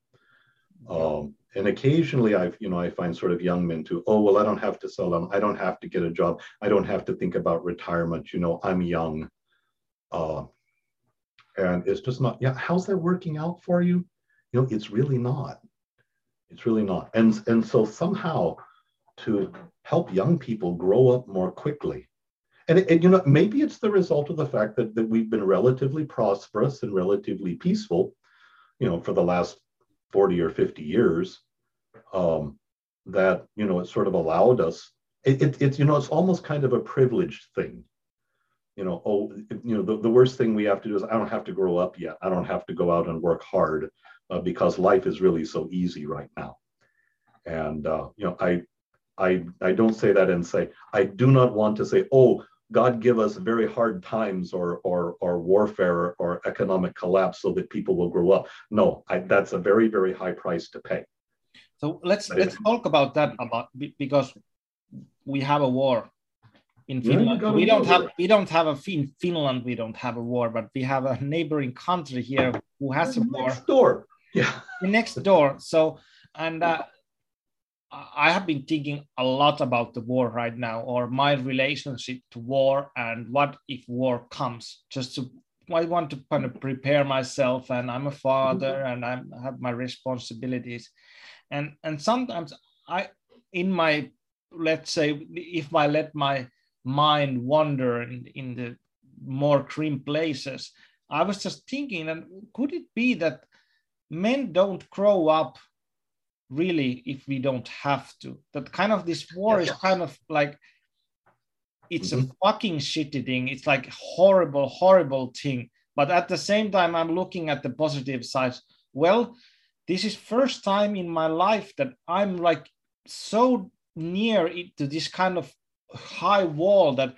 Speaker 2: Um, and occasionally I've, you know, I find sort of young men to, oh, well, I don't have to sell them. I don't have to get a job. I don't have to think about retirement. You know, I'm young. Uh, and it's just not, yeah, how's that working out for you? You know, it's really not. It's really not. And, and so somehow to help young people grow up more quickly. And, and you know, maybe it's the result of the fact that, that we've been relatively prosperous and relatively peaceful you know, for the last 40 or 50 years, um, that, you know, it sort of allowed us, it, it, it's, you know, it's almost kind of a privileged thing. You know, oh, you know, the, the worst thing we have to do is I don't have to grow up yet. I don't have to go out and work hard uh, because life is really so easy right now. And, uh, you know, I, I, I don't say that and say, I do not want to say, oh, God give us very hard times or or or warfare or economic collapse so that people will grow up. No, I, that's a very very high price to pay.
Speaker 1: So let's let's talk about that about because we have a war in Finland. Yeah, we don't have we don't have a in Finland. We don't have a war, but we have a neighboring country here who has a war.
Speaker 2: Next door, yeah, the
Speaker 1: next door. So and. Uh, I have been thinking a lot about the war right now, or my relationship to war, and what if war comes. Just to, I want to kind of prepare myself, and I'm a father, mm-hmm. and I'm, I have my responsibilities, and and sometimes I, in my, let's say, if I let my mind wander in, in the more grim places, I was just thinking, and could it be that men don't grow up really if we don't have to. That kind of this war is kind of like it's mm-hmm. a fucking shitty thing. It's like horrible horrible thing. But at the same time i'm looking at the positive sides. Well this is first time in my life that i'm like so near it to this kind of high wall that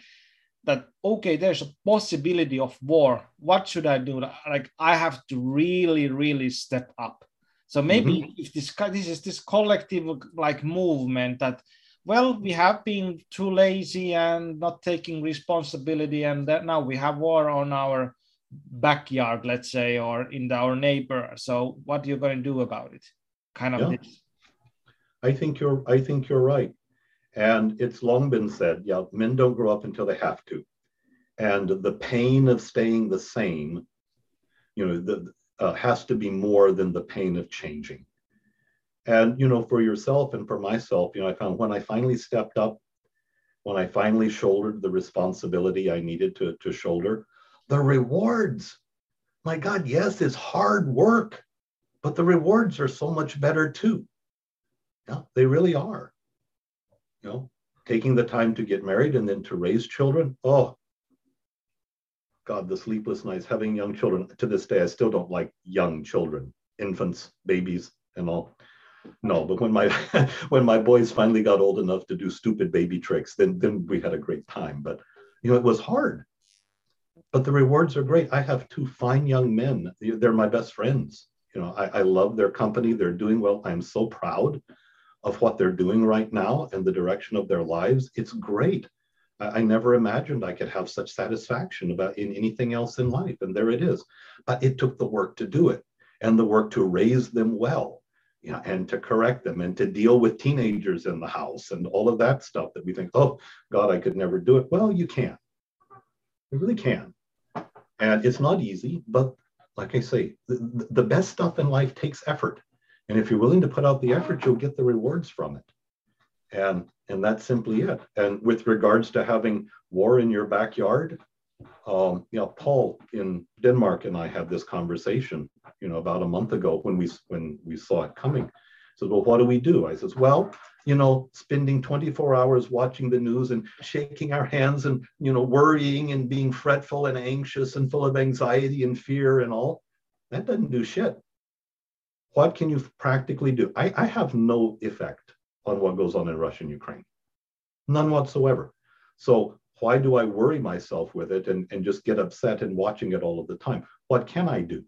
Speaker 1: that okay there's a possibility of war. What should i do? Like i have to really really step up so maybe mm-hmm. if this this is this collective like movement that well we have been too lazy and not taking responsibility and that now we have war on our backyard let's say or in our neighbor so what are you going to do about it kind of
Speaker 2: Yeah.
Speaker 1: this.
Speaker 2: I think you're I think you're right. And it's long been said, yeah, men don't grow up until they have to. And the pain of staying the same, you know, the, uh, has to be more than the pain of changing. And, you know, for yourself and for myself, you know, I found when I finally stepped up, when I finally shouldered the responsibility I needed to, to shoulder, the rewards, my God, yes, it's hard work, but the rewards are so much better too. Yeah, they really are. You know, taking the time to get married and then to raise children. Oh, God, the sleepless nights, having young children. To this day, I still don't like young children, infants, babies, and all. No, but when my *laughs* when my boys finally got old enough to do stupid baby tricks, then then we had a great time. But you know, it was hard. But the rewards are great. I have two fine young men. They're my best friends. You know, I, I love their company. They're doing well. I'm so proud of what they're doing right now and the direction of their lives. It's great. I, I never imagined I could have such satisfaction about in anything else in life. And there it is. But it took the work to do it and the work to raise them well. You know, and to correct them and to deal with teenagers in the house and all of that stuff that we think, oh God, I could never do it. Well, you can. You really can. And it's not easy, but like I say, the, the best stuff in life takes effort. And if you're willing to put out the effort, you'll get the rewards from it. And and that's simply it. And with regards to having war in your backyard, um, you know, Paul in Denmark and I had this conversation, you know, about a month ago when we when we saw it coming. So, well, what do we do? I says, well, you know, spending 24 hours watching the news and shaking our hands and, you know, worrying and being fretful and anxious and full of anxiety and fear and all, that doesn't do shit. What can you practically do? I, I have no effect on what goes on in Russia and Ukraine, none whatsoever. So, why do I worry myself with it and, and just get upset and watching it all of the time? What can I do?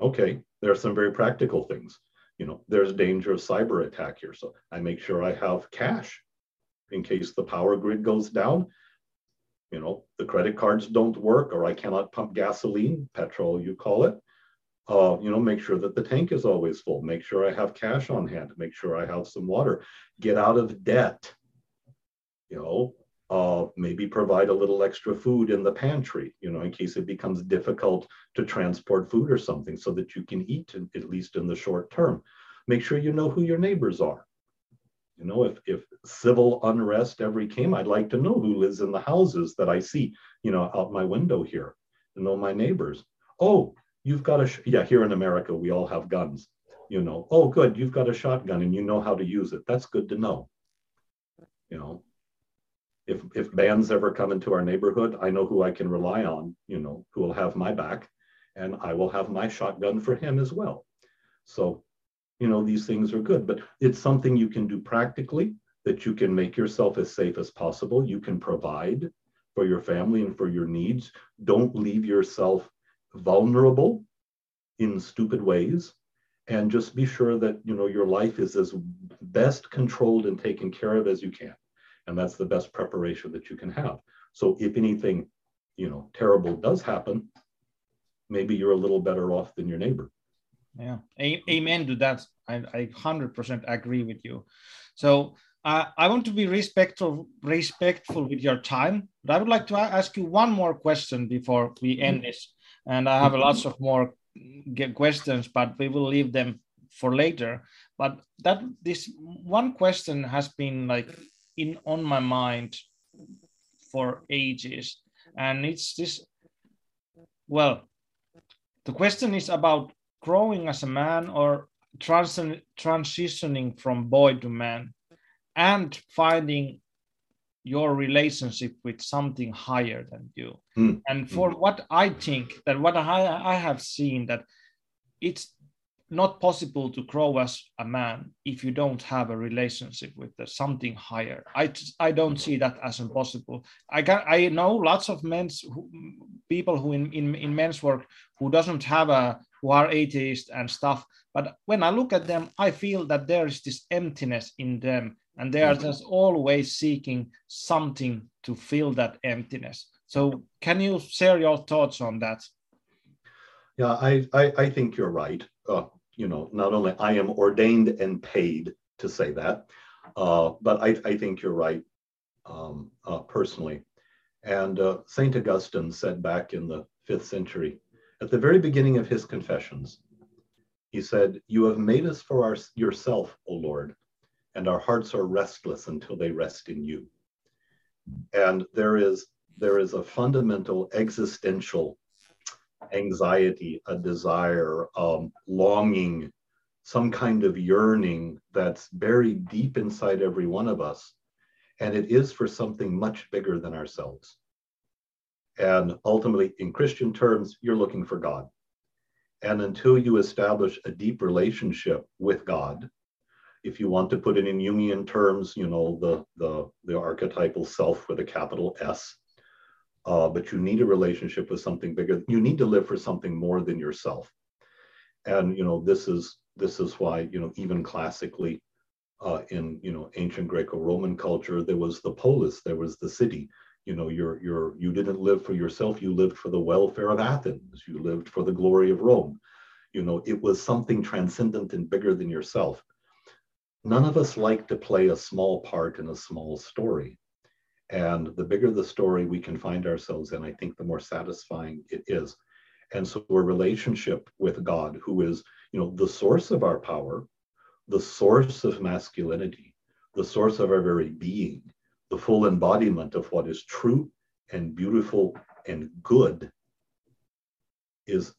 Speaker 2: Okay, there are some very practical things you know, there's danger of cyber attack here. So I make sure I have cash in case the power grid goes down. You know, the credit cards don't work or I cannot pump gasoline, petrol, you call it. Uh, you know, make sure that the tank is always full. Make sure I have cash on hand. Make sure I have some water. Get out of debt. You know, uh, maybe provide a little extra food in the pantry, you know, in case it becomes difficult to transport food or something so that you can eat in, at least in the short term. Make sure you know who your neighbors are. You know, if, if civil unrest ever came, I'd like to know who lives in the houses that I see, you know, out my window here, to know my neighbors. Oh, you've got a, yeah, here in America, we all have guns, you know. Oh, good, you've got a shotgun and you know how to use it. That's good to know. You know, if if bands ever come into our neighborhood, I know who I can rely on, you know, who will have my back, and I will have my shotgun for him as well. So, you know, these things are good, but it's something you can do practically that you can make yourself as safe as possible. You can provide for your family and for your needs. Don't leave yourself vulnerable in stupid ways and just be sure that you know your life is as best controlled and taken care of as you can. And that's the best preparation that you can have. So if anything you know terrible does happen maybe you're a little better off than your neighbor.
Speaker 1: Yeah. A- amen to that. I, I 100% agree with you. So uh, i want to be respectful respectful with your time but i would like to ask you one more question before we end this and i have lots of more questions but we will leave them for later. But that this one question has been like in on my mind for ages. And it's this well the question is about growing as a man or trans transitioning from boy to man and finding your relationship with something higher than you
Speaker 2: Mm.
Speaker 1: and for what i think that what I, I have seen that it's not possible to grow as a man if you don't have a relationship with the something higher. I, I don't see that as impossible. I can I know lots of men's who, people who in, in, in men's work who doesn't have a who are atheist and stuff. But when I look at them, I feel that there is this emptiness in them, and they are just always seeking something to fill that emptiness. So can you share your thoughts on that?
Speaker 2: Yeah, I, I, I think you're right. Uh, you know, not only I am ordained and paid to say that, uh, but I, I, think you're right um, uh, personally. And uh, St. Augustine said back in the fifth century, at the very beginning of his confessions, he said, You have made us for our, yourself, O Lord, and our hearts are restless until they rest in you. And there is, there is a fundamental existential anxiety, a desire, um, longing, some kind of yearning that's buried deep inside every one of us. And it is for something much bigger than ourselves. And ultimately, in Christian terms, you're looking for God. And until you establish a deep relationship with God, if you want to put it in Jungian terms, you know, the, the, the archetypal self with a capital S, uh, but you need a relationship with something bigger. You need to live for something more than yourself. And, you know, this is, this is why, you know, even classically uh, in, you know, ancient Greco-Roman culture, there was the polis, there was the city. You know, you're, you're, you didn't live for yourself, you lived for the welfare of Athens, you lived for the glory of Rome. You know, it was something transcendent and bigger than yourself. None of us like to play a small part in a small story. And the bigger the story we can find ourselves in, I think the more satisfying it is. And so a relationship with God, who is, you know, the source of our power, the source of masculinity, the source of our very being, the full embodiment of what is true and beautiful and good, is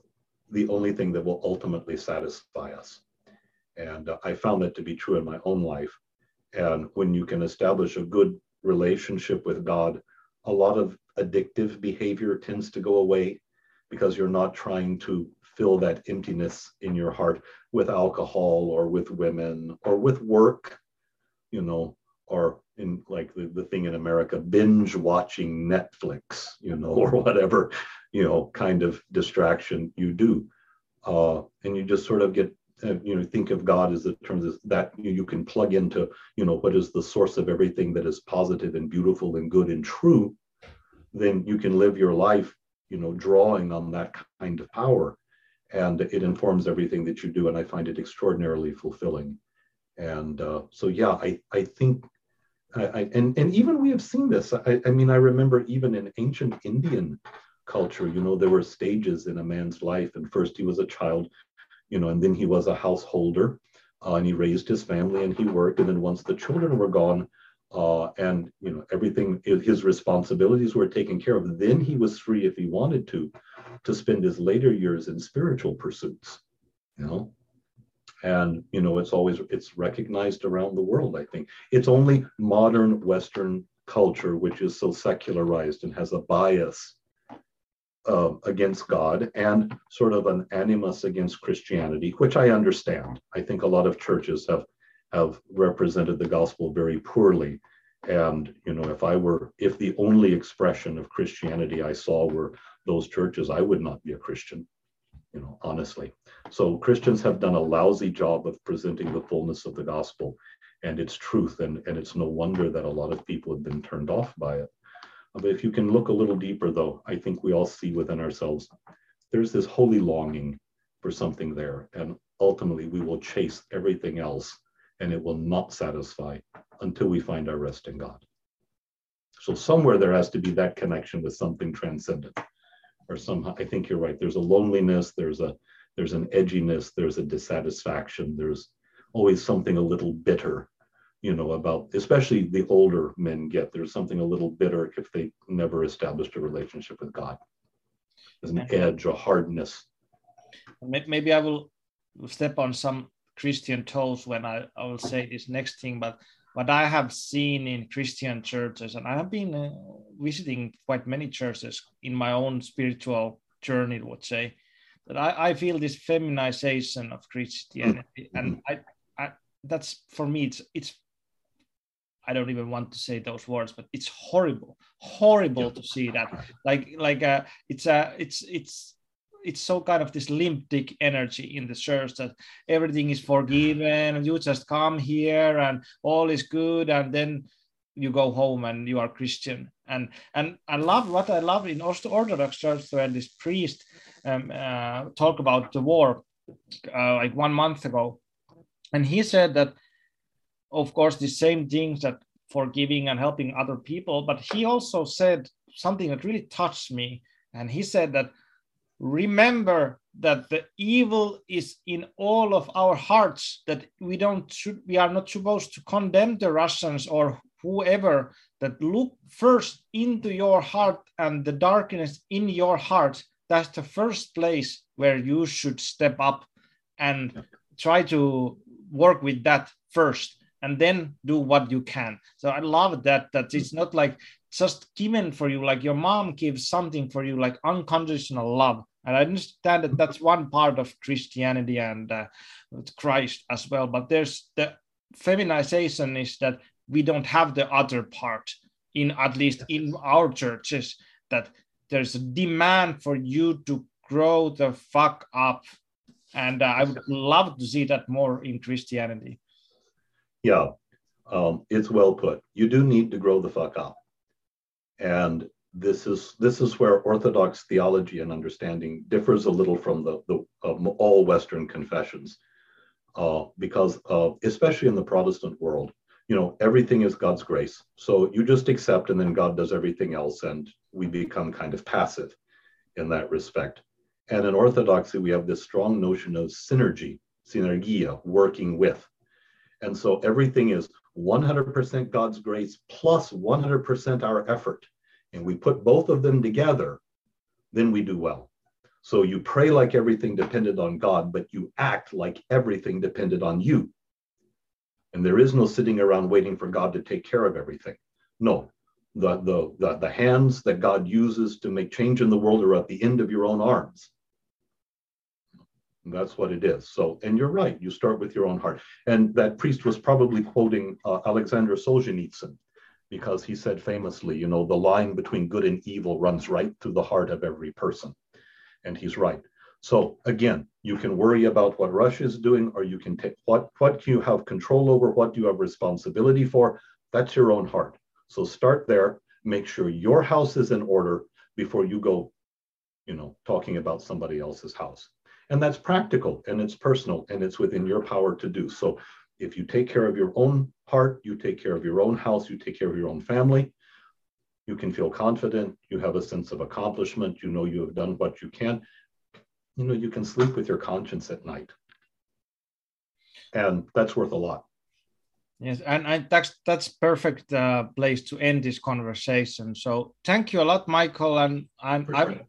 Speaker 2: the only thing that will ultimately satisfy us. And uh, I found that to be true in my own life. And when you can establish a good relationship with God, a lot of addictive behavior tends to go away because you're not trying to fill that emptiness in your heart with alcohol or with women or with work, you know, or in like the, the thing in America, binge watching Netflix, you know, *laughs* or whatever, you know, kind of distraction you do. Uh, and you just sort of get you know think of god as the terms that you can plug into you know what is the source of everything that is positive and beautiful and good and true then you can live your life you know drawing on that kind of power. And it informs everything that you do and i find it extraordinarily fulfilling. And uh, so yeah i i think I, I, and and even we have seen this. I, I mean i remember even in ancient indian culture you know there were stages in a man's life and first he was a child you know, and then he was a householder uh, and he raised his family and he worked. And then once the children were gone, uh, and you know everything his responsibilities were taken care of then he was free if he wanted to to spend his later years in spiritual pursuits you know and you know it's always it's recognized around the world i think it's only modern western culture which is so secularized and has a bias against God and sort of an animus against Christianity, which I understand. I think a lot of churches have have represented the gospel very poorly. And you know, if I were, if the only expression of Christianity I saw were those churches, I would not be a Christian. You know, honestly. So Christians have done a lousy job of presenting the fullness of the gospel and its truth, and and it's no wonder that a lot of people have been turned off by it. But if you can look a little deeper, though, I think we all see within ourselves there's this holy longing for something there. And ultimately, we will chase everything else and it will not satisfy until we find our rest in God. So, somewhere there has to be that connection with something transcendent. Or somehow, I think you're right. There's a loneliness, there's a there's an edginess, there's a dissatisfaction, there's always something a little bitter you know, about especially the older men get. There's something a little bitter if they never established a relationship with God. There's an edge, a hardness.
Speaker 1: Maybe I will step on some Christian toes when I, I will say this next thing, but what I have seen in Christian churches, and I have been uh, visiting quite many churches in my own spiritual journey, let's say, that I, I feel this feminization of Christianity, mm-hmm. and I, I, that's for me, it's it's I don't even want to say those words, but it's horrible, horrible yeah. to see that. Like, like uh, it's a, uh, it's, it's, it's so kind of this limp dick energy in the church that everything is forgiven. You just come here and all is good, and then you go home and you are Christian. And and I love what I love in Orthodox Church when this priest um, uh, talk about the war uh, like one month ago, and he said that, of course, the same things that forgiving and helping other people, but he also said something that really touched me, and he said that remember that the evil is in all of our hearts that we don't should we are not supposed to condemn the russians or whoever that look first into your heart and the darkness in your heart. That's the first place where you should step up and try to work with that first and then do what you can. So i love that that it's not like just given for you like your mom gives something for you like unconditional love. And i understand that that's one part of christianity and uh, christ as well but there's the feminization is that we don't have the other part in at least in our churches that there's a demand for you to grow the fuck up. And uh, i would love to see that more in christianity
Speaker 2: yeah um, it's well put. You do need to grow the fuck up. And this is this is where orthodox theology and understanding differs a little from the, the all western confessions uh, because uh, especially in the protestant world you know everything is god's grace. So you just accept and then god does everything else and we become kind of passive in that respect. And in orthodoxy we have this strong notion of synergy synergia working with and so everything is 100% god's grace plus 100% our effort and we put both of them together, then we do well. So you pray like everything depended on God, but you act like everything depended on you. And there is no sitting around waiting for God to take care of everything. No, the, the, the, the hands that God uses to make change in the world are at the end of your own arms. That's what it is. So, and you're right, you start with your own heart. And that priest was probably quoting uh, Alexander Solzhenitsyn because he said famously, you know, the line between good and evil runs right through the heart of every person. And he's right. So again, you can worry about what Russia is doing, or you can take what what you have control over, what do you have responsibility for. That's your own heart. So start there. Make sure your house is in order before you go, you know, talking about somebody else's house. And that's practical and it's personal and it's within your power to do. So if you take care of your own heart, you take care of your own house, you take care of your own family, you can feel confident, you have a sense of accomplishment, you know you have done what you can. You know, you can sleep with your conscience at night. And that's worth a lot.
Speaker 1: Yes, and I, that's that's perfect uh, place to end this conversation. So thank you a lot, Michael, and and I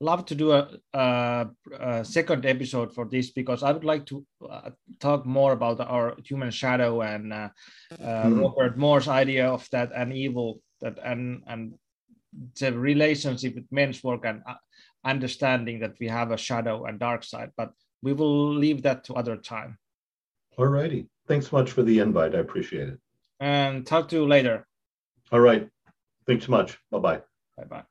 Speaker 1: love to do a, a, a, second episode for this because I would like to uh, talk more about our human shadow and uh, uh, mm. Robert Moore's idea of that and evil that and and the relationship with men's work and uh, understanding that we have a shadow and dark side. But we will leave that to other time.
Speaker 2: All righty. Thanks much for the invite. I appreciate it.
Speaker 1: And talk to you later.
Speaker 2: All right. Thanks so much. Bye bye.
Speaker 1: Bye bye.